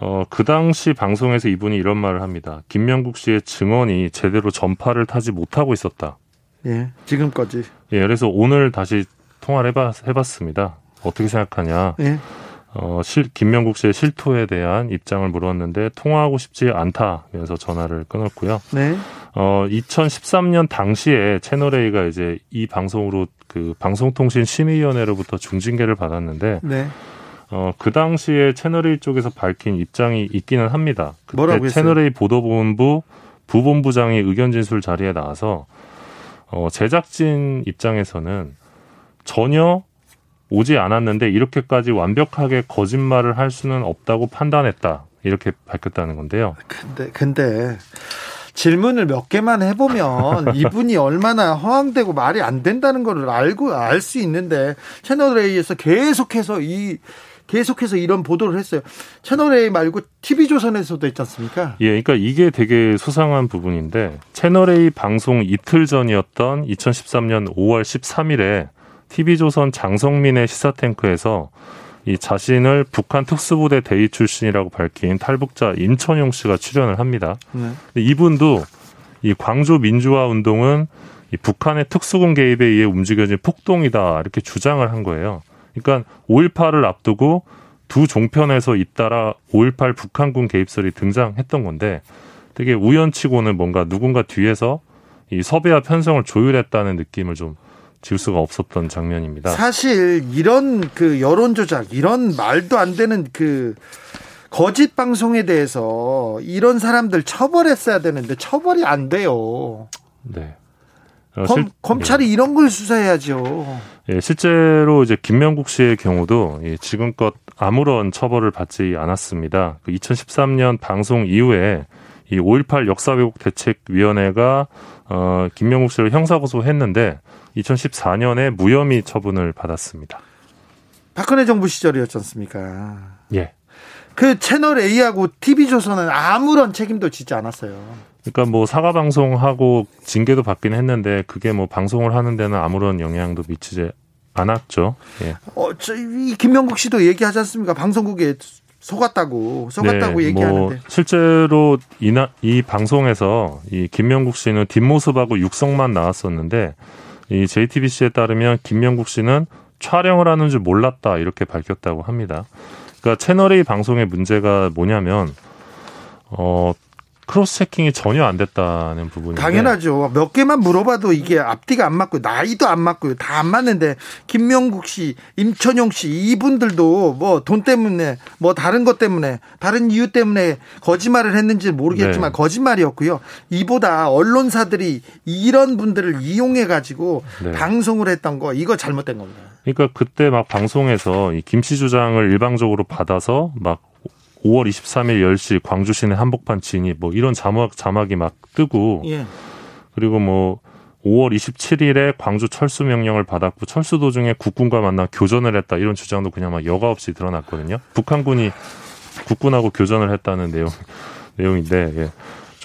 어, 그 당시 방송에서 이분이 이런 말을 합니다. 김명국 씨의 증언이 제대로 전파를 타지 못하고 있었다. 예. 지금까지. 예, 그래서 오늘 다시 통화를 해봤, 해봤습니다. 어떻게 생각하냐. 예. 어, 실, 김명국 씨의 실토에 대한 입장을 물었는데 통화하고 싶지 않다면서 전화를 끊었고요. 네. 어, 2013년 당시에 채널A가 이제 이 방송으로 그 방송통신 심의위원회로부터 중징계를 받았는데 네. 어, 그 당시에 채널A 쪽에서 밝힌 입장이 있기는 합니다. 그때 뭐라고 했어요? 채널A 보도본부 부본부장이 의견 진술 자리에 나와서 어, 제작진 입장에서는 전혀 오지 않았는데 이렇게까지 완벽하게 거짓말을 할 수는 없다고 판단했다. 이렇게 밝혔다는 건데요. 근데 근데 질문을 몇 개만 해보면 [laughs] 이분이 얼마나 허황되고 말이 안 된다는 거를 알고 알 수 있는데 채널 A에서 계속해서 이 계속해서 이런 보도를 했어요. 채널 A 말고 TV 조선에서도 했지 않습니까? 예, 그러니까 이게 되게 수상한 부분인데 채널 A 방송 이틀 전이었던 2013년 5월 13일에 TV조선 장성민의 시사탱크에서 이 자신을 북한 특수부대 대위 출신이라고 밝힌 탈북자 임천용 씨가 출연을 합니다. 네. 이분도 이 광주 민주화 운동은 이 북한의 특수군 개입에 의해 움직여진 폭동이다 이렇게 주장을 한 거예요. 그러니까 5.18을 앞두고 두 종편에서 잇따라 5.18 북한군 개입설이 등장했던 건데 되게 우연치고는 뭔가 누군가 뒤에서 이 섭외와 편성을 조율했다는 느낌을 좀 지울 수가 없었던 장면입니다. 사실 이런 그 여론 조작, 이런 말도 안 되는 그 거짓 방송에 대해서 이런 사람들 처벌했어야 되는데 처벌이 안 돼요. 네. 어, 검, 실- 검찰이 이런 걸 수사해야죠. 예, 실제로 이제 김명국 씨의 경우도 이 지금껏 아무런 처벌을 받지 않았습니다. 그 2013년 방송 이후에 이 5.18 역사 왜곡 대책위원회가 어, 김명국 씨를 형사고소했는데 2014년에 무혐의 처분을 받았습니다. 박근혜 정부 시절이었지 않습니까? 예. 그 채널 A하고 TV조선은 아무런 책임도 지지 않았어요. 그러니까 뭐 사과 방송하고 징계도 받긴 했는데 그게 뭐 방송을 하는 데는 아무런 영향도 미치지 않았죠. 예. 어, 저, 이 김명국 씨도 얘기하지 않습니까? 방송국에 속았다고, 속았다고 네, 얘기하는데. 뭐 실제로 이나, 이 방송에서 이 김명국 씨는 뒷모습하고 육성만 나왔었는데 이 JTBC에 따르면 김명국 씨는 촬영을 하는 줄 몰랐다 이렇게 밝혔다고 합니다. 그러니까 채널 A 방송의 문제가 뭐냐면 어 크로스 체킹이 전혀 안 됐다는 부분인데 당연하죠. 몇 개만 물어봐도 이게 앞뒤가 안 맞고 나이도 안 맞고요. 다안 맞는데 김명국 씨, 임천용 씨 이분들도 뭐 돈 때문에 뭐 다른 것 때문에 다른 이유 때문에 거짓말을 했는지 모르겠지만 네. 거짓말이었고요. 이보다 언론사들이 이런 분들을 이용해 가지고 네. 방송을 했던 거 이거 잘못된 겁니다. 그러니까 그때 막 방송에서 이 김씨 주장을 일방적으로 받아서 막 5월 23일 10시 광주 시내 한복판 진입 뭐 이런 자막 자막이 막 뜨고 예. 그리고 뭐 5월 27일에 광주 철수 명령을 받았고 철수 도중에 국군과 만나 교전을 했다 이런 주장도 그냥 막 여과 없이 드러났거든요. 북한군이 국군하고 교전을 했다는 내용 내용인데 예.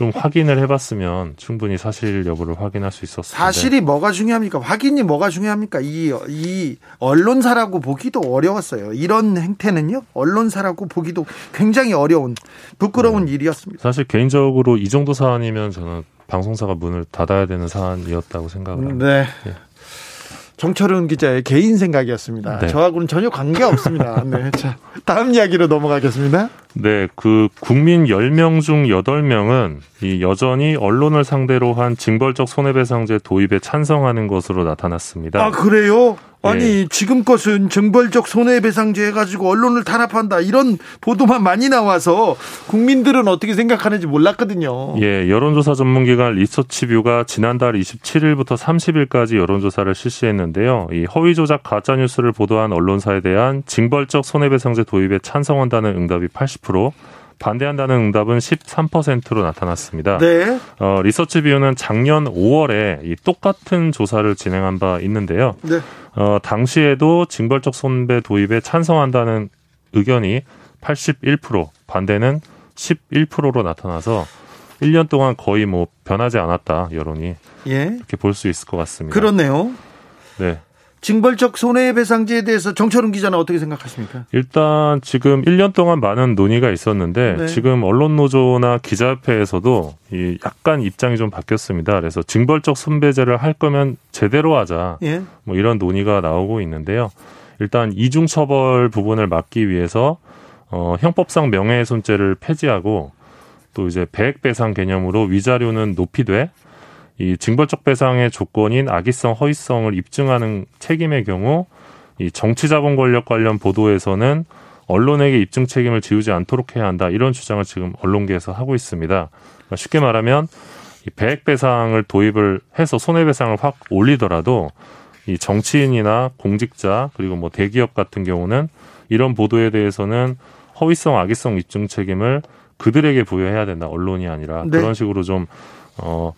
좀 확인을 해봤으면 충분히 사실 여부를 확인할 수 있었을 텐데. 사실이 뭐가 중요합니까? 확인이 뭐가 중요합니까? 이, 이 언론사라고 보기도 어려웠어요. 이런 행태는요, 언론사라고 보기도 굉장히 어려운, 부끄러운 네. 일이었습니다. 사실 개인적으로 이 정도 사안이면 저는 방송사가 문을 닫아야 되는 사안이었다고 생각을 합니다. 네. 예. 정철은 기자의 개인 생각이었습니다. 네. 저하고는 전혀 관계 없습니다. [laughs] 네. 자, 다음 이야기로 넘어가겠습니다. 네, 그 국민 10명 중 8명은 이 여전히 언론을 상대로 한 징벌적 손해배상제 도입에 찬성하는 것으로 나타났습니다. 아, 그래요? 아니, 예. 지금 것은 정벌적 손해배상제 해가지고 언론을 탄압한다. 이런 보도만 많이 나와서 국민들은 어떻게 생각하는지 몰랐거든요. 예, 여론조사 전문기관 리서치뷰가 지난달 27일부터 30일까지 여론조사를 실시했는데요. 이 허위 조작 가짜 뉴스를 보도한 언론사에 대한 징벌적 손해배상제 도입에 찬성한다는 응답이 80%, 반대한다는 응답은 13%로 나타났습니다. 네. 어, 리서치뷰는 작년 5월에 이 똑같은 조사를 진행한 바 있는데요. 네. 어, 당시에도 징벌적 손배 도입에 찬성한다는 의견이 81%, 반대는 11%로 나타나서 1년 동안 거의 뭐 변하지 않았다, 여론이. 예. 이렇게 볼 수 있을 것 같습니다. 그렇네요. 네. 징벌적 손해배상제에 대해서 정철은 기자는 어떻게 생각하십니까? 일단 지금 1년 동안 많은 논의가 있었는데 네. 지금 언론 노조나 기자협회에서도 이 약간 입장이 좀 바뀌었습니다. 그래서 징벌적 손배제를 할 거면 제대로 하자. 예. 뭐 이런 논의가 나오고 있는데요. 일단 이중 처벌 부분을 막기 위해서 어 형법상 명예훼손죄를 폐지하고 또 이제 배액 배상 개념으로 위자료는 높이돼 이 징벌적 배상의 조건인 악의성, 허위성을 입증하는 책임의 경우 이 정치자본 권력 관련 보도에서는 언론에게 입증 책임을 지우지 않도록 해야 한다 이런 주장을 지금 언론계에서 하고 있습니다. 그러니까 쉽게 말하면 이 배액 배상을 도입을 해서 손해 배상을 확 올리더라도 이 정치인이나 공직자 그리고 뭐 대기업 같은 경우는 이런 보도에 대해서는 허위성, 악의성 입증 책임을 그들에게 부여해야 된다. 언론이 아니라 네. 그런 식으로 좀 어.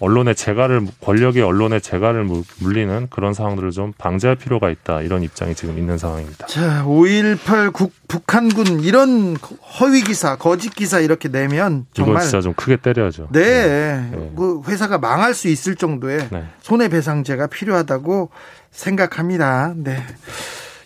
언론의 재갈을 권력의 언론의 재갈을 물- 물리는 그런 상황들을 좀 방지할 필요가 있다 이런 입장이 지금 있는 상황입니다. 자, 5.18 국, 북한군 이런 허위 기사, 거짓 기사 이렇게 내면 이건 정말 진짜 좀 크게 때려야죠. 네, 네. 그 회사가 망할 수 있을 정도의 네. 손해배상제가 필요하다고 생각합니다. 네.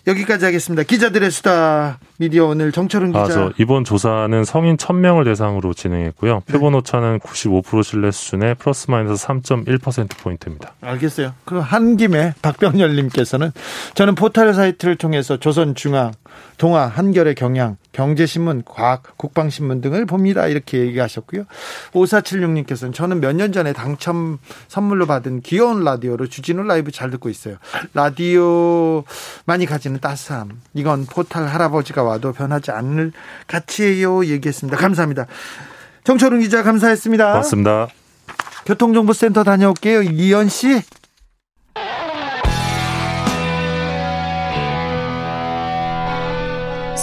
여기까지 하겠습니다. 기자들의 수다 미디어 오늘 정철은 아, 기자. 저 이번 조사는 성인 1000명을 대상으로 진행했고요. 네. 표본 오차는 95% 신뢰 수준의 플러스 마이너스 3.1% 포인트입니다. 알겠어요. 그한 김에 박병열님께서는 저는 포털 사이트를 통해서 조선 중앙, 동아, 한겨레 경향, 경제신문, 과학, 국방신문 등을 봅니다. 이렇게 얘기하셨고요. 5476님께서는 저는 몇 년 전에 당첨 선물로 받은 귀여운 라디오로 주진우 라이브 잘 듣고 있어요. 라디오 많이 가지는 따스함. 이건 포털 할아버지가 와도 변하지 않을 가치예요. 얘기했습니다. 감사합니다. 정철웅 기자 감사했습니다. 고맙습니다. 교통정보센터 다녀올게요. 이현 씨.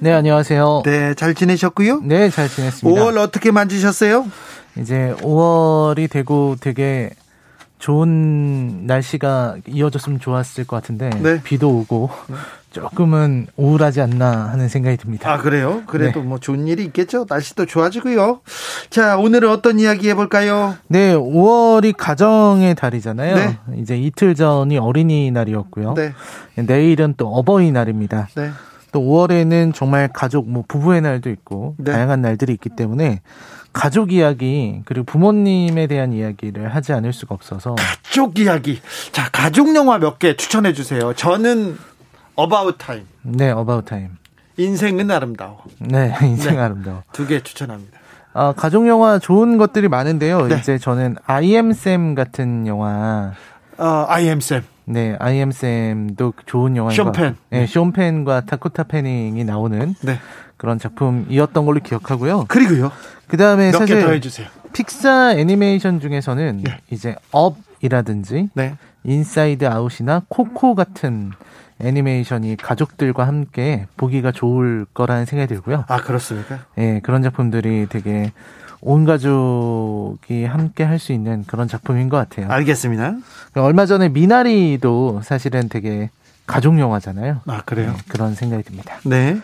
네, 안녕하세요. 네, 잘 지내셨고요. 네, 잘 지냈습니다. 5월 어떻게 만지셨어요? 이제 5월이 되고 되게 좋은 날씨가 이어졌으면 좋았을 것 같은데 네. 비도 오고 조금은 우울하지 않나 하는 생각이 듭니다. 아, 그래요? 그래도 네. 뭐 좋은 일이 있겠죠. 날씨도 좋아지고요. 자, 오늘은 어떤 이야기 해볼까요? 네, 5월이 가정의 달이잖아요. 네. 이제 이틀 전이 어린이날이었고요. 네, 내일은 또 어버이날입니다. 네. 또 5월에는 정말 가족, 뭐 부부의 날도 있고 네. 다양한 날들이 있기 때문에 가족 이야기 그리고 부모님에 대한 이야기를 하지 않을 수가 없어서 가족 이야기. 자, 가족 영화 몇 개 추천해 주세요. 저는 About Time. 네, About Time. 인생은 아름다워. 네, [laughs] 인생 네. 아름다워. 두 개 추천합니다. 아, 가족 영화 좋은 것들이 많은데요. 네. 이제 저는 I am Sam 같은 영화. 어, I am Sam. 네, am Sam도 좋은 영화인 것 같아요. 숀 펜. 네, 숀 펜과 다코타 패닝이 나오는 네. 그런 작품이었던 걸로 기억하고요. 그리고요. 그 다음에 몇개 사실 더 해주세요. 픽사 애니메이션 중에서는 네. 이제 Up이라든지 네. Inside Out이나 코코 같은 애니메이션이 가족들과 함께 보기가 좋을 거라는 생각이 들고요. 아, 그렇습니까? 예, 그런 작품들이 되게 온 가족이 함께 할 수 있는 그런 작품인 것 같아요. 알겠습니다. 얼마 전에 미나리도 사실은 되게 가족 영화잖아요. 아, 그래요? 네, 그런 생각이 듭니다. 네.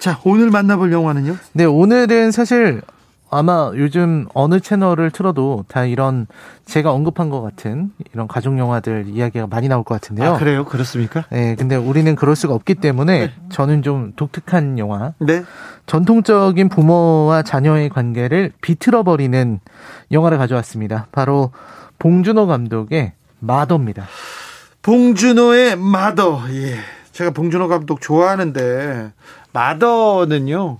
자, 오늘 만나볼 영화는요? 네, 오늘은 사실 아마 요즘 어느 채널을 틀어도 다 이런 제가 언급한 것 같은 이런 가족 영화들 이야기가 많이 나올 것 같은데요. 아, 그래요? 그렇습니까? 네, 근데 우리는 그럴 수가 없기 때문에 저는 좀 독특한 영화, 네. 전통적인 부모와 자녀의 관계를 비틀어버리는 영화를 가져왔습니다. 바로 봉준호 감독의 마더입니다. 봉준호의 마더. 예. 제가 봉준호 감독 좋아하는데, 마더는요,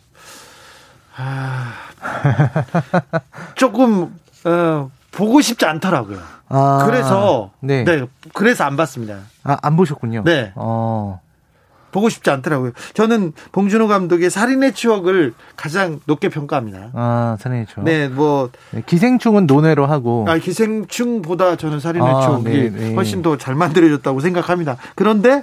아, [laughs] 조금, 어, 보고 싶지 않더라고요. 아, 그래서, 네, 네. 그래서 안 봤습니다. 아, 안 보셨군요. 네. 어, 보고 싶지 않더라고요. 저는 봉준호 감독의 살인의 추억을 가장 높게 평가합니다. 아, 살인의추. 네, 뭐, 네, 기생충은 논외로 하고. 아, 기생충보다 저는 살인의 아, 추억이 네, 네. 훨씬 더 잘 만들어졌다고 생각합니다. 그런데,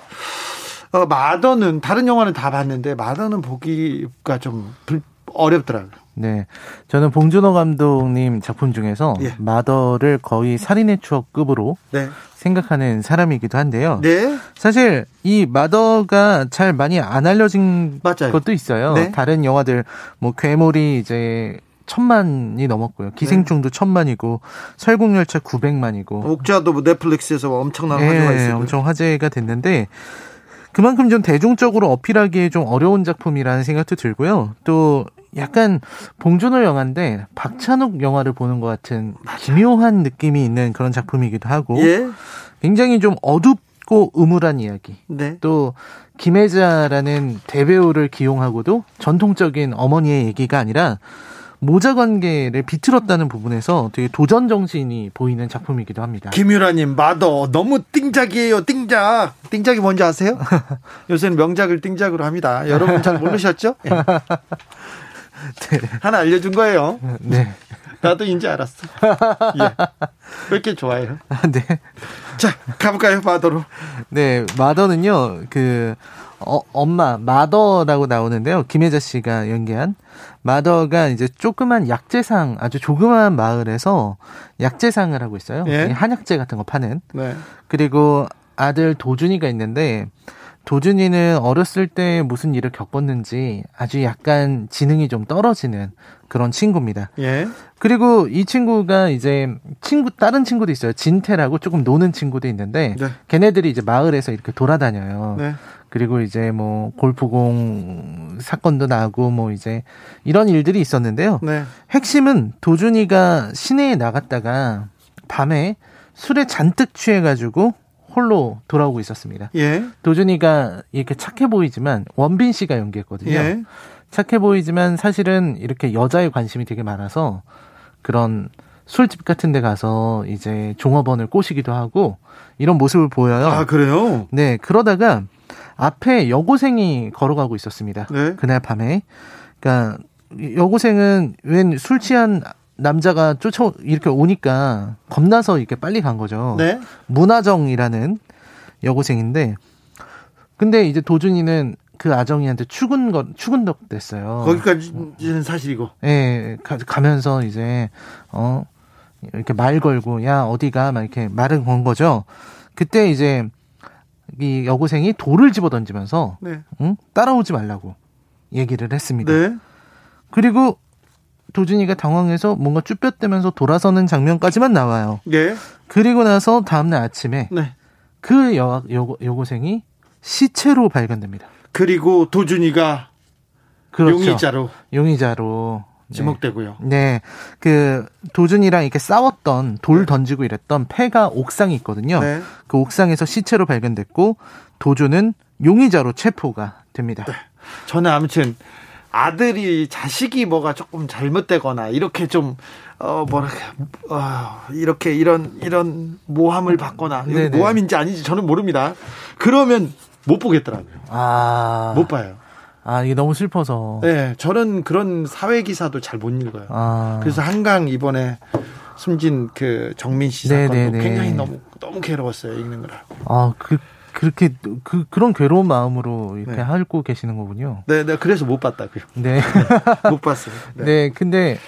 어, 마더는 다른 영화는 다 봤는데 마더는 보기가 좀 불, 어렵더라고요. 네. 저는 봉준호 감독님 작품 중에서 예. 마더를 거의 살인의 추억급으로 네. 생각하는 사람이기도 한데요. 네. 사실 이 마더가 잘 많이 안 알려진 맞아요. 것도 있어요. 네. 다른 영화들 뭐 괴물이 이제 천만이 넘었고요. 기생충도 천만이고 설국열차 900만이고 옥자도 뭐 넷플릭스에서 엄청난 화제가 예, 있어요. 엄청 화제가 됐는데 그만큼 좀 대중적으로 어필하기에 좀 어려운 작품이라는 생각도 들고요. 또 약간 봉준호 영화인데 박찬욱 영화를 보는 것 같은 기묘한 느낌이 있는 그런 작품이기도 하고 예. 굉장히 좀 어둡고 음울한 이야기. 네. 또 김혜자라는 대배우를 기용하고도 전통적인 어머니의 얘기가 아니라 모자 관계를 비틀었다는 부분에서 되게 도전 정신이 보이는 작품이기도 합니다. 김유라님 마더 너무 띵작이에요. 띵작. 띵작이 뭔지 아세요? [laughs] 요새는 명작을 띵작으로 합니다. 여러분 잘 모르셨죠? 예. [laughs] [laughs] 하나 알려준 거예요. 네. 나도 인지 알았어. 예. 왜 이렇게 좋아해요? [laughs] 네. 자, 가볼까요, 마더로? 네, 마더는요, 그, 어, 엄마, 마더라고 나오는데요. 김혜자 씨가 연기한. 마더가 이제 조그만 약재상, 아주 조그만 마을에서 약재상을 하고 있어요. 예. 한약재 같은 거 파는. 네. 그리고 아들 도준이가 있는데, 도준이는 어렸을 때 무슨 일을 겪었는지 아주 약간 지능이 좀 떨어지는 그런 친구입니다. 예. 그리고 이 친구가 이제 친구 다른 친구도 있어요. 진태라고 조금 노는 친구도 있는데 네. 걔네들이 이제 마을에서 이렇게 돌아다녀요. 네. 그리고 이제 뭐 골프공 사건도 나고 뭐 이제 이런 일들이 있었는데요. 네. 핵심은 도준이가 시내에 나갔다가 밤에 술에 잔뜩 취해가지고 홀로 돌아오고 있었습니다. 예. 도준이가 이렇게 착해 보이지만 원빈 씨가 연기했거든요. 예. 착해 보이지만 사실은 이렇게 여자에 관심이 되게 많아서 그런 술집 같은 데 가서 이제 종업원을 꼬시기도 하고 이런 모습을 보여요. 아, 그래요? 네, 그러다가 앞에 여고생이 걸어가고 있었습니다. 네. 그날 밤에. 그러니까 여고생은 웬 술 취한 남자가 쫓아 이렇게 오니까 겁나서 이렇게 빨리 간 거죠. 네. 문화정이라는 여고생인데 근데 이제 도준이는 그 아정이한테 추근 거 추근덕 됐어요. 거기까지는 사실이고. 예, 가, 가면서 이제 어 이렇게 말 걸고 야 어디가 막 이렇게 말을 건 거죠. 그때 이제 이 여고생이 돌을 집어 던지면서 네. 응? 따라오지 말라고 얘기를 했습니다. 네. 그리고 도준이가 당황해서 뭔가 쭈뼛대면서 돌아서는 장면까지만 나와요. 예. 그리고 나서 다음날 아침에 네. 그 여, 여, 여고생이 시체로 발견됩니다. 그리고 도준이가 그렇죠. 용의자로 용의자로. 네. 지목되고요. 네. 그 도준이랑 이렇게 싸웠던 돌 던지고 이랬던 폐가 옥상이 있거든요. 네. 그 옥상에서 시체로 발견됐고 도준은 용의자로 체포가 됩니다. 저는 아무튼 아들이 자식이 뭐가 조금 잘못되거나 이렇게 좀 어, 뭐랄까, 어, 이렇게 이런, 이런 모함을 받거나, 네네. 모함인지 아닌지 저는 모릅니다. 그러면 못 보겠더라고요. 아. 못 봐요. 아, 이게 너무 슬퍼서. 네, 저는 그런 사회 기사도 잘 못 읽어요. 아. 그래서 한강 이번에 숨진 그 정민 씨 사건도 네네네. 굉장히 너무 너무 괴로웠어요 읽는 거라. 아, 그 그렇게 그 그런 괴로운 마음으로 이렇게 네. 하고 계시는 거군요. 네, 네 그래서 못 봤다고요. 네. [laughs] 못 봤어요. 네. 네, 근데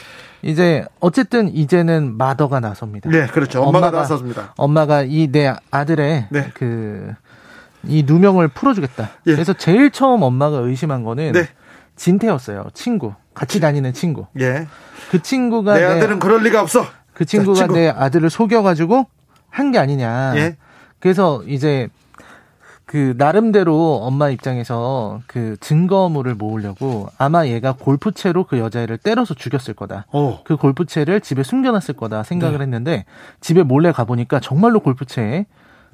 이제 어쨌든 이제는 마더가 나섭니다. 네 그렇죠. 엄마가, 엄마가- 나섰습니다. 엄마가 이 내 아들의 네. 그이 누명을 풀어주겠다. 예. 그래서 제일 처음 엄마가 의심한 거는 네. 진태였어요. 친구, 같이 다니는 친구. 예, 그 친구가 내 내, 아들은 그럴 리가 없어. 그 친구가 자, 친구. 내 아들을 속여가지고 한 게 아니냐. 예. 그래서 이제 그 나름대로 엄마 입장에서 그 증거물을 모으려고 아마 얘가 골프채로 그 여자애를 때려서 죽였을 거다. 어, 그 골프채를 집에 숨겨놨을 거다 생각을 네. 했는데 집에 몰래 가보니까 정말로 골프채에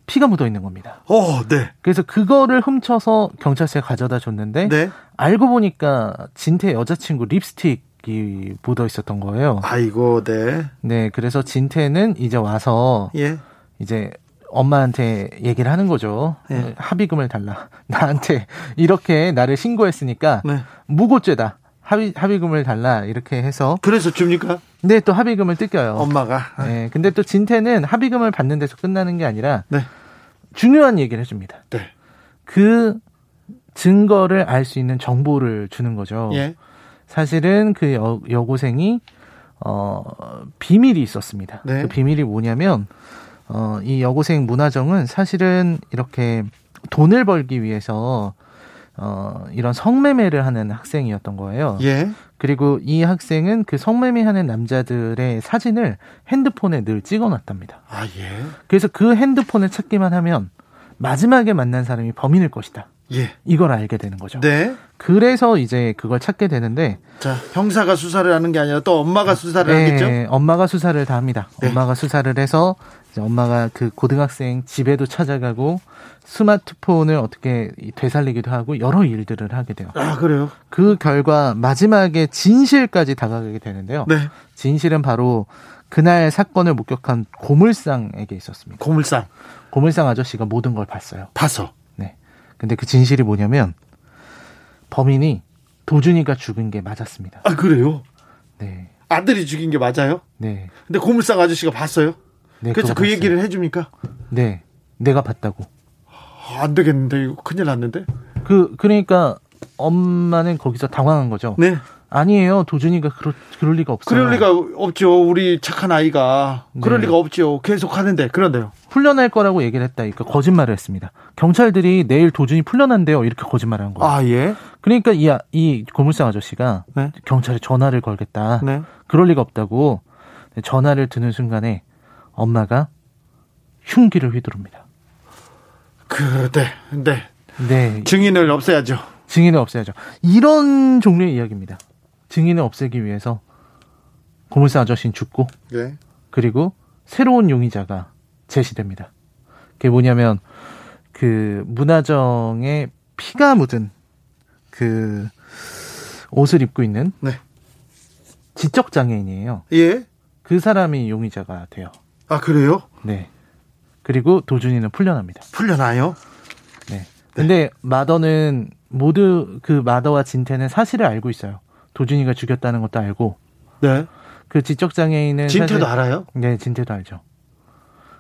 피가 묻어 있는 겁니다. 어, 네, 그래서 그거를 훔쳐서 경찰서에 가져다 줬는데 네. 알고 보니까 진태 여자친구 립스틱 이 묻어 있었던 거예요. 아이고, 네, 네, 그래서 진태는 이제 와서 예, 이제 엄마한테 얘기를 하는 거죠. 예. 합의금을 달라. [laughs] 나한테 이렇게 나를 신고했으니까 네. 무고죄다. 합의 합의금을 달라 이렇게 해서 그래서 줍니까? 근데 또 합의금을 뜯겨요. 엄마가. 네, 근데 또 진태는 합의금을 받는 데서 끝나는 게 아니라 네, 중요한 얘기를 해줍니다. 네, 그 증거를 알 수 있는 정보를 주는 거죠. 예. 사실은 그 여, 여고생이 어 비밀이 있었습니다. 네. 그 비밀이 뭐냐면 어 이 여고생 문화정은 사실은 이렇게 돈을 벌기 위해서 어 이런 성매매를 하는 학생이었던 거예요. 예. 그리고 이 학생은 그 성매매하는 남자들의 사진을 핸드폰에 늘 찍어놨답니다. 아, 예. 그래서 그 핸드폰을 찾기만 하면 마지막에 만난 사람이 범인일 것이다. 예. 이걸 알게 되는 거죠. 네. 그래서 이제 그걸 찾게 되는데 자, 형사가 수사를 하는 게 아니라 또 엄마가 수사를 하겠죠? 네, 엄마가 수사를 다 합니다. 네. 엄마가 수사를 해서 엄마가 그 고등학생 집에도 찾아가고 스마트폰을 어떻게 되살리기도 하고 여러 일들을 하게 돼요. 아, 그래요? 그 결과 마지막에 진실까지 다가가게 되는데요. 네. 진실은 바로 그날 사건을 목격한 고물상에게 있었습니다. 고물상. 고물상 아저씨가 모든 걸 봤어요. 봐서. 네. 근데 그 진실이 뭐냐면 범인이 도준이가 죽은 게 맞았습니다. 아, 그래요? 네. 아들이 죽인 게 맞아요? 네. 근데 고물상 아저씨가 봤어요? 네 그래서 그 봤어요. 얘기를 해줍니까? 네. 내가 봤다고. 아, 안 되겠는데, 이거 큰일 났는데? 그 그러니까 엄마는 거기서 당황한 거죠. 네. 아니에요. 도준이가 그럴, 그럴 리가 없어요. 그럴 리가 없죠. 우리 착한 아이가. 그럴 네. 리가 없죠. 계속 하는데. 그런데요. 풀려날 거라고 얘기를 했다. 그러니까 거짓말을 했습니다. 경찰들이 내일 도준이 풀려난대요. 이렇게 거짓말을 한 거예요. 아, 예. 그러니까 이, 아- 이 고물상 아저씨가 네. 경찰에 전화를 걸겠다. 네. 그럴 리가 없다고 전화를 드는 순간에 엄마가 흉기를 휘두릅니다. 그, 네. 네. 네. 증인을 없애야죠. 증인을 없애야죠. 이런 종류의 이야기입니다. 증인을 없애기 위해서 고물상 아저씨는 죽고 네. 그리고 새로운 용의자가 제시됩니다. 그게 뭐냐면 그 문화정에 피가 묻은 그 옷을 입고 있는 네. 지적 장애인이에요. 예. 그 사람이 용의자가 돼요. 아, 그래요? 네. 그리고 도준이는 풀려납니다. 풀려나요? 네. 근데 마더는 모두 그 마더와 진태는 사실을 알고 있어요. 도준이가 죽였다는 것도 알고 네. 그 지적 장애인은 진태도 사실- 알아요? 네, 진태도 알죠.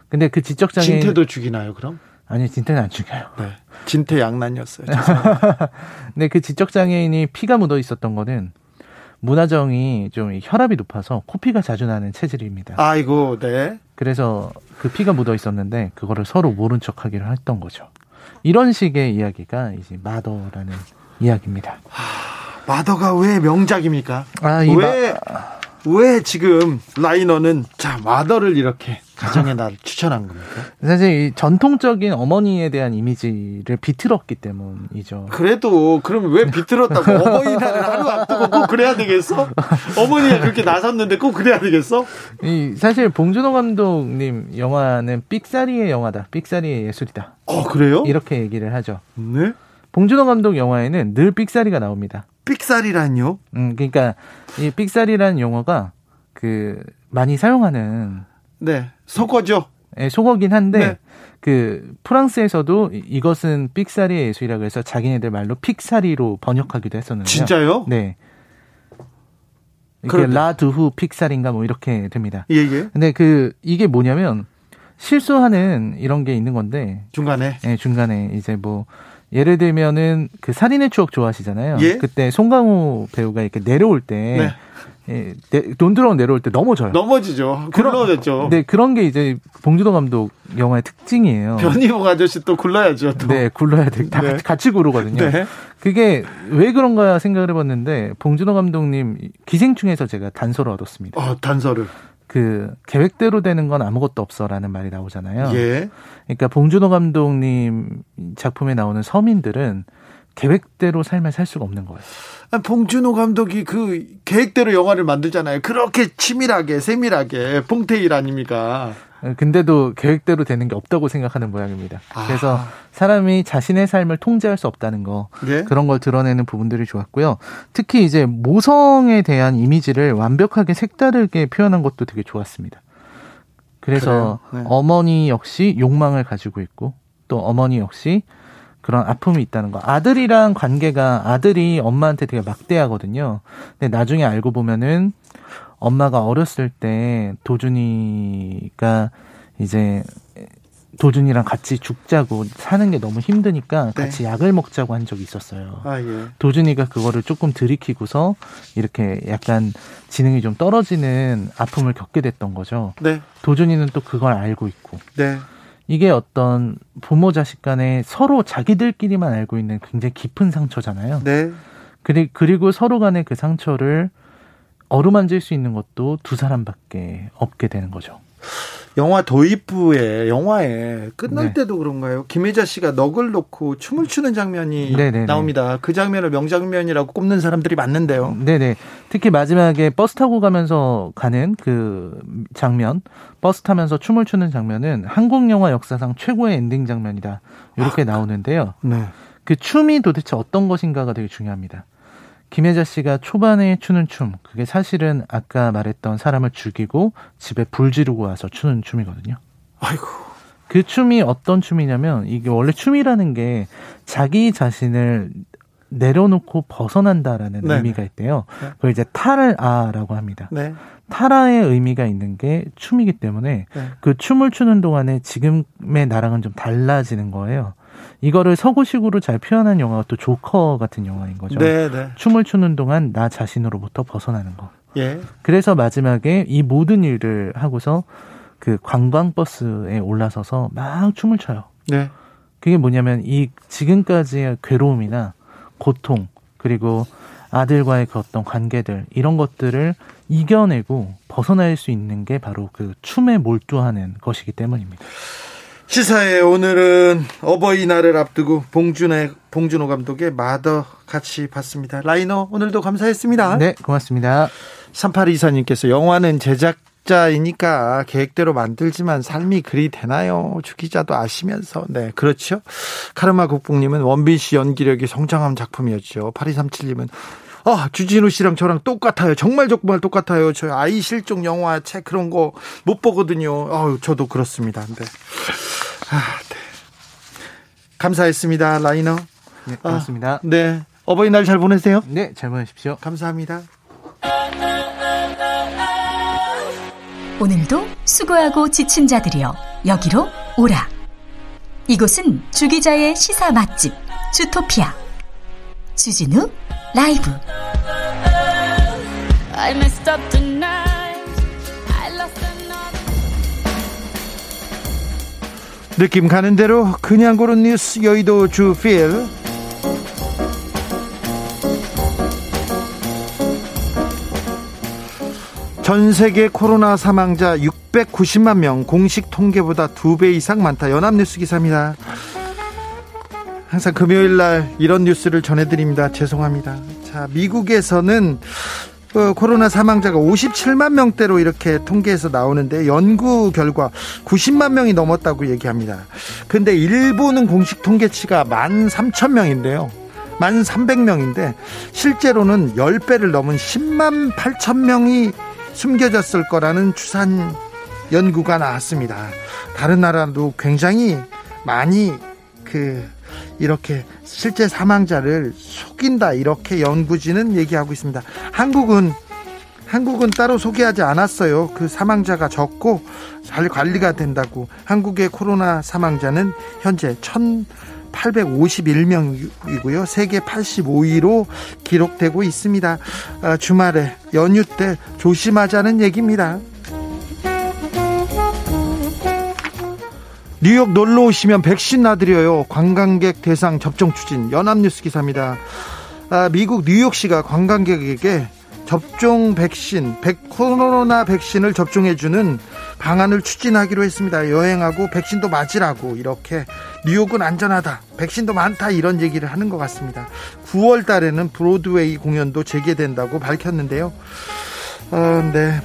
근데 그 지적 장애인 진태도 죽이나요, 그럼? 아니 진태는 안 죽여요. 네. 진태 양난이었어요. [laughs] 근데 그 지적 장애인이 피가 묻어 있었던 거는 문화정이 좀 혈압이 높아서 코피가 자주 나는 체질입니다. 아이고, 네. 그래서 그 피가 묻어 있었는데 그거를 서로 모른 척하기를 했던 거죠. 이런 식의 이야기가 이제 마더라는 이야기입니다. 마더가 왜 명작입니까? 아, 이 왜, 왜 지금 라이너는 자, 마더를 이렇게 가정의 날을 추천한 겁니까? 사실 이 전통적인 어머니에 대한 이미지를 비틀었기 때문이죠. 그래도 그러면 왜 비틀었다고 [laughs] 어머니날을 하루 앞두고 꼭 그래야 되겠어? 어머니가 그렇게 나섰는데 꼭 그래야 되겠어? 이 사실 봉준호 감독님 영화는 삑사리의 영화다. 삑사리의 예술이다. 어, 그래요? 이렇게 얘기를 하죠. 네? 봉준호 감독 영화에는 늘 삑사리가 나옵니다. 삑살이란요? 음, 그러니까 이 삑사리라는 용어가 그 많이 사용하는 네. 속어죠? 예, 속어긴 한데 네. 그 프랑스에서도 이- 이것은 삑사리의 예술이라고 해서 자기네들 말로 픽사리로 번역하기도 했었는데요. 진짜요? 네. 이게 라두후 픽사리인가 뭐 이렇게 됩니다. 예, 예. 근데 그 이게 뭐냐면 실수하는 이런 게 있는 건데 중간에. 예, 중간에 이제 뭐 예를 들면은 그 살인의 추억 좋아하시잖아요. 예. 그때 송강호 배우가 이렇게 내려올 때 네. 예, 내- 논두렁 내려올 때 넘어져요. 넘어지죠. 굴러졌죠. 네, 그런 게 이제 봉준호 감독 영화의 특징이에요. 변희봉 아저씨 또 굴러야죠. 또. 네, 굴러야 돼. 다 네. 같이 구르거든요. 네. 그게 왜 그런가 생각을 해봤는데 봉준호 감독님 기생충에서 제가 단서를 얻었습니다. 어, 단서를. 그 계획대로 되는 건 아무것도 없어라는 말이 나오잖아요. 예. 그러니까 봉준호 감독님 작품에 나오는 서민들은 계획대로 삶을 살 수가 없는 거예요. 아니, 봉준호 감독이 그 계획대로 영화를 만들잖아요. 그렇게 치밀하게, 세밀하게, 봉태일 아닙니까? 근데도 계획대로 되는 게 없다고 생각하는 모양입니다. 아. 그래서 사람이 자신의 삶을 통제할 수 없다는 거 예. 그런 걸 드러내는 부분들이 좋았고요. 특히 이제 모성에 대한 이미지를 완벽하게 색다르게 표현한 것도 되게 좋았습니다. 그래서? 네. 어머니 역시 욕망을 가지고 있고 또 어머니 역시 그런 아픔이 있다는 거. 아들이랑 관계가 아들이 엄마한테 되게 막대하거든요. 근데 나중에 알고 보면은 엄마가 어렸을 때 도준이가 이제 도준이랑 같이 죽자고 사는 게 너무 힘드니까 네. 같이 약을 먹자고 한 적이 있었어요. 아, 예. 도준이가 그거를 조금 들이키고서 이렇게 약간 지능이 좀 떨어지는 아픔을 겪게 됐던 거죠. 네. 도준이는 또 그걸 알고 있고. 네. 이게 어떤 부모 자식 간에 서로 자기들끼리만 알고 있는 굉장히 깊은 상처잖아요. 네. 그리고 서로 간의 그 상처를 어루만질 수 있는 것도 두 사람밖에 없게 되는 거죠. 영화 도입부에 영화에 끝날 네. 때도 그런가요? 김혜자 씨가 넋을 놓고 춤을 추는 장면이 네네네. 나옵니다. 그 장면을 명장면이라고 꼽는 사람들이 많는데요. 네네. 특히 마지막에 버스 타고 가면서 가는 그 장면, 버스 타면서 춤을 추는 장면은 한국 영화 역사상 최고의 엔딩 장면이다. 이렇게 아, 나오는데요. 네. 그 춤이 도대체 어떤 것인가가 되게 중요합니다. 김혜자 씨가 초반에 추는 춤, 그게 사실은 아까 말했던 사람을 죽이고 집에 불 지르고 와서 추는 춤이거든요. 아이고. 그 춤이 어떤 춤이냐면 이게 원래 춤이라는 게 자기 자신을 내려놓고 벗어난다라는 네 의미가 있대요. 네. 그걸 이제 타라라고 합니다. 네. 타라의 의미가 있는 게 춤이기 때문에 네. 그 춤을 추는 동안에 지금의 나랑은 좀 달라지는 거예요. 이거를 서구식으로 잘 표현한 영화가 또 조커 같은 영화인 거죠. 네, 네. 춤을 추는 동안 나 자신으로부터 벗어나는 거. 예. 그래서 마지막에 이 모든 일을 하고서 그 관광버스에 올라서서 막 춤을 춰요. 네. 그게 뭐냐면 이 지금까지의 괴로움이나 고통 그리고 아들과의 그 어떤 관계들 이런 것들을 이겨내고 벗어날 수 있는 게 바로 그 춤에 몰두하는 것이기 때문입니다. 시사에 오늘은 어버이날을 앞두고 봉준의 봉준호 감독의 마더 같이 봤습니다. 라이너 오늘도 감사했습니다. 네, 고맙습니다. 3824님께서 영화는 제작자이니까 계획대로 만들지만 삶이 그리 되나요? 주 기자도 아시면서. 네, 그렇죠. 카르마 국뽕님은 원빈 씨 연기력이 성장한 작품이었죠. 8237님은 아, 주진우 씨랑 저랑 똑같아요. 정말 정말 똑같아요. 저 아이 실종 영화 책 그런 거 못 보거든요. 아유, 저도 그렇습니다. 네. 아, 네. 감사했습니다. 라이너. 네, 고맙습니다. 아, 네. 어버이날 잘 보내세요. 네, 잘 보내십시오. 감사합니다. 오늘도 수고하고 지친 자들이여 여기로 오라. 이곳은 주기자의 시사 맛집 주토피아 주진우 라이브. 느낌 가는 대로 그냥 고른 뉴스 여의도 주필. 전 세계 코로나 사망자 690만 명 공식 통계보다 두배 이상 많다. 연합뉴스 기사입니다 항상 금요일 날 이런 뉴스를 전해드립니다. 죄송합니다. 자, 미국에서는 어, 코로나 사망자가 57만 명대로 이렇게 통계에서 나오는데 연구 결과 90만 명이 넘었다고 얘기합니다. 근데 일본은 공식 통계치가 1만 3천 명인데요. 1만 300명인데 실제로는 10배를 넘은 10만 8천 명이 숨겨졌을 거라는 추산 연구가 나왔습니다. 다른 나라도 굉장히 많이 그 이렇게 실제 사망자를 속인다 이렇게 연구진은 얘기하고 있습니다. 한국은 한국은 따로 소개하지 않았어요. 그 사망자가 적고 잘 관리가 된다고. 한국의 코로나 사망자는 현재 1,851명이고요. 세계 85위로 기록되고 있습니다. 아, 주말에 연휴 때 조심하자는 얘기입니다. 뉴욕 놀러 오시면 백신 놔드려요. 관광객 대상 접종 추진 연합뉴스 기사입니다. 아, 미국 뉴욕시가 관광객에게 접종 백신, 백, 코로나 백신을 접종해주는 방안을 추진하기로 했습니다. 여행하고 백신도 맞으라고 이렇게 뉴욕은 안전하다, 백신도 많다 이런 얘기를 하는 것 같습니다. 9월 달에는 브로드웨이 공연도 재개된다고 밝혔는데요. 어, 네.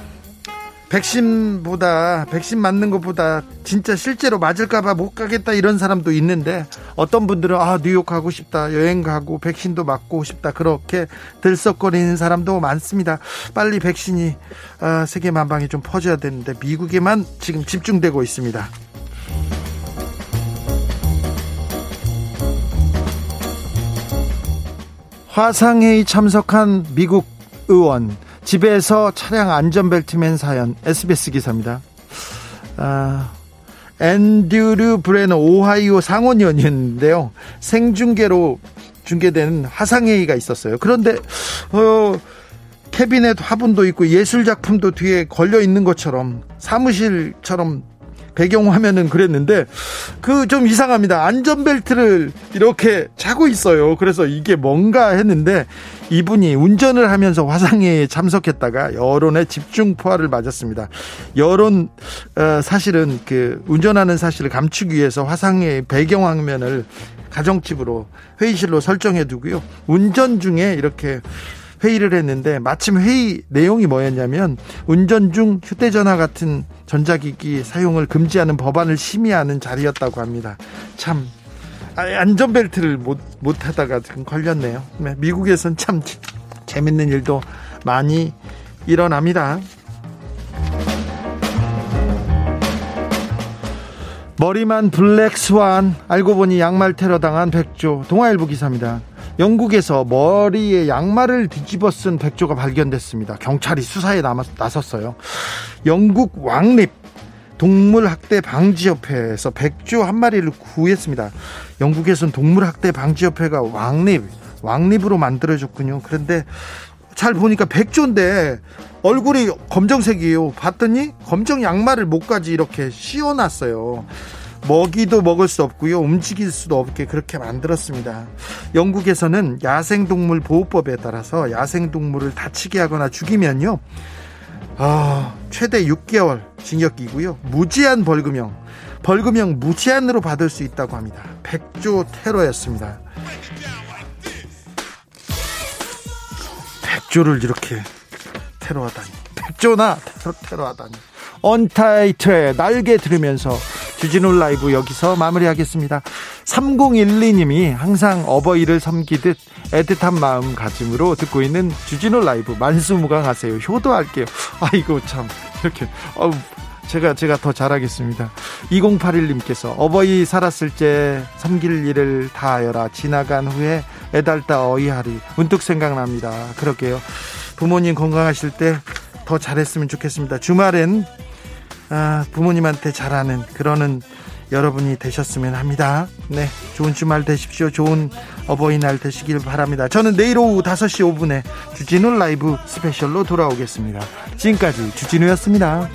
백신보다 백신 맞는 것보다 진짜 실제로 맞을까봐 못 가겠다 이런 사람도 있는데 어떤 분들은 아 뉴욕 가고 싶다 여행 가고 백신도 맞고 싶다 그렇게 들썩거리는 사람도 많습니다. 빨리 백신이 아, 세계 만방에 좀 퍼져야 되는데 미국에만 지금 집중되고 있습니다. 화상회의 참석한 미국 의원 집에서 차량 안전벨트 맨 사연 SBS 기사입니다. 아, 앤드류 브레너 오하이오 상원의원이었는데요. 생중계로 중계되는 화상회의가 있었어요. 그런데 어, 캐비넷 화분도 있고 예술 작품도 뒤에 걸려 있는 것처럼 사무실처럼 배경 화면은 그랬는데 그 좀 이상합니다. 안전벨트를 이렇게 차고 있어요. 그래서 이게 뭔가 했는데 이분이 운전을 하면서 화상회에 참석했다가 여론의 집중 포화를 맞았습니다. 여론 어, 사실은 그 운전하는 사실을 감추기 위해서 화상회 배경 화면을 가정집으로 회의실로 설정해 두고요. 운전 중에 이렇게 회의를 했는데 마침 회의 내용이 뭐였냐면 운전 중 휴대전화 같은 전자기기 사용을 금지하는 법안을 심의하는 자리였다고 합니다. 참 안전벨트를 못, 못 하다가 지금 걸렸네요. 네, 미국에선 참 재밌는 일도 많이 일어납니다. 머리만 블랙 스완 알고 보니 양말 테러 당한 백조 동아일보 기사입니다. 영국에서 머리에 양말을 뒤집어 쓴 백조가 발견됐습니다. 경찰이 수사에 나섰어요. 영국 왕립 동물학대 방지협회에서 백조 한 마리를 구했습니다. 영국에서는 동물학대 방지협회가 왕립, 왕립으로 만들어졌군요. 그런데 잘 보니까 백조인데 얼굴이 검정색이에요. 봤더니 검정 양말을 목까지 이렇게 씌워놨어요. 먹이도 먹을 수 없고요. 움직일 수도 없게 그렇게 만들었습니다. 영국에서는 야생동물 보호법에 따라서 야생동물을 다치게 하거나 죽이면요. 아, 최대 6개월 징역이고요. 무제한 벌금형, 벌금형 무제한으로 받을 수 있다고 합니다. 백조 테러였습니다. 백조를 이렇게 테러하다니. 백조나 테러, 테러하다니. 언타이틀의 날개 들으면서 주진우 라이브 여기서 마무리하겠습니다. 3012님이 항상 어버이를 섬기듯 애틋한 마음가짐으로 듣고 있는 주진우 라이브 만수무강하세요. 효도할게요. 아이고 참 이렇게 어우 제가 제가 더 잘하겠습니다. 2081님께서 어버이 살았을 때 섬길 일을 다하여라 지나간 후에 애달다 어이하리 문득 생각납니다. 그러게요. 부모님 건강하실 때 더 잘했으면 좋겠습니다. 주말엔 아, 부모님한테 잘하는 그러는 여러분이 되셨으면 합니다. 네. 좋은 주말 되십시오. 좋은 어버이날 되시길 바랍니다. 저는 내일 오후 5시 5분에 주진우 라이브 스페셜로 돌아오겠습니다. 지금까지 주진우였습니다.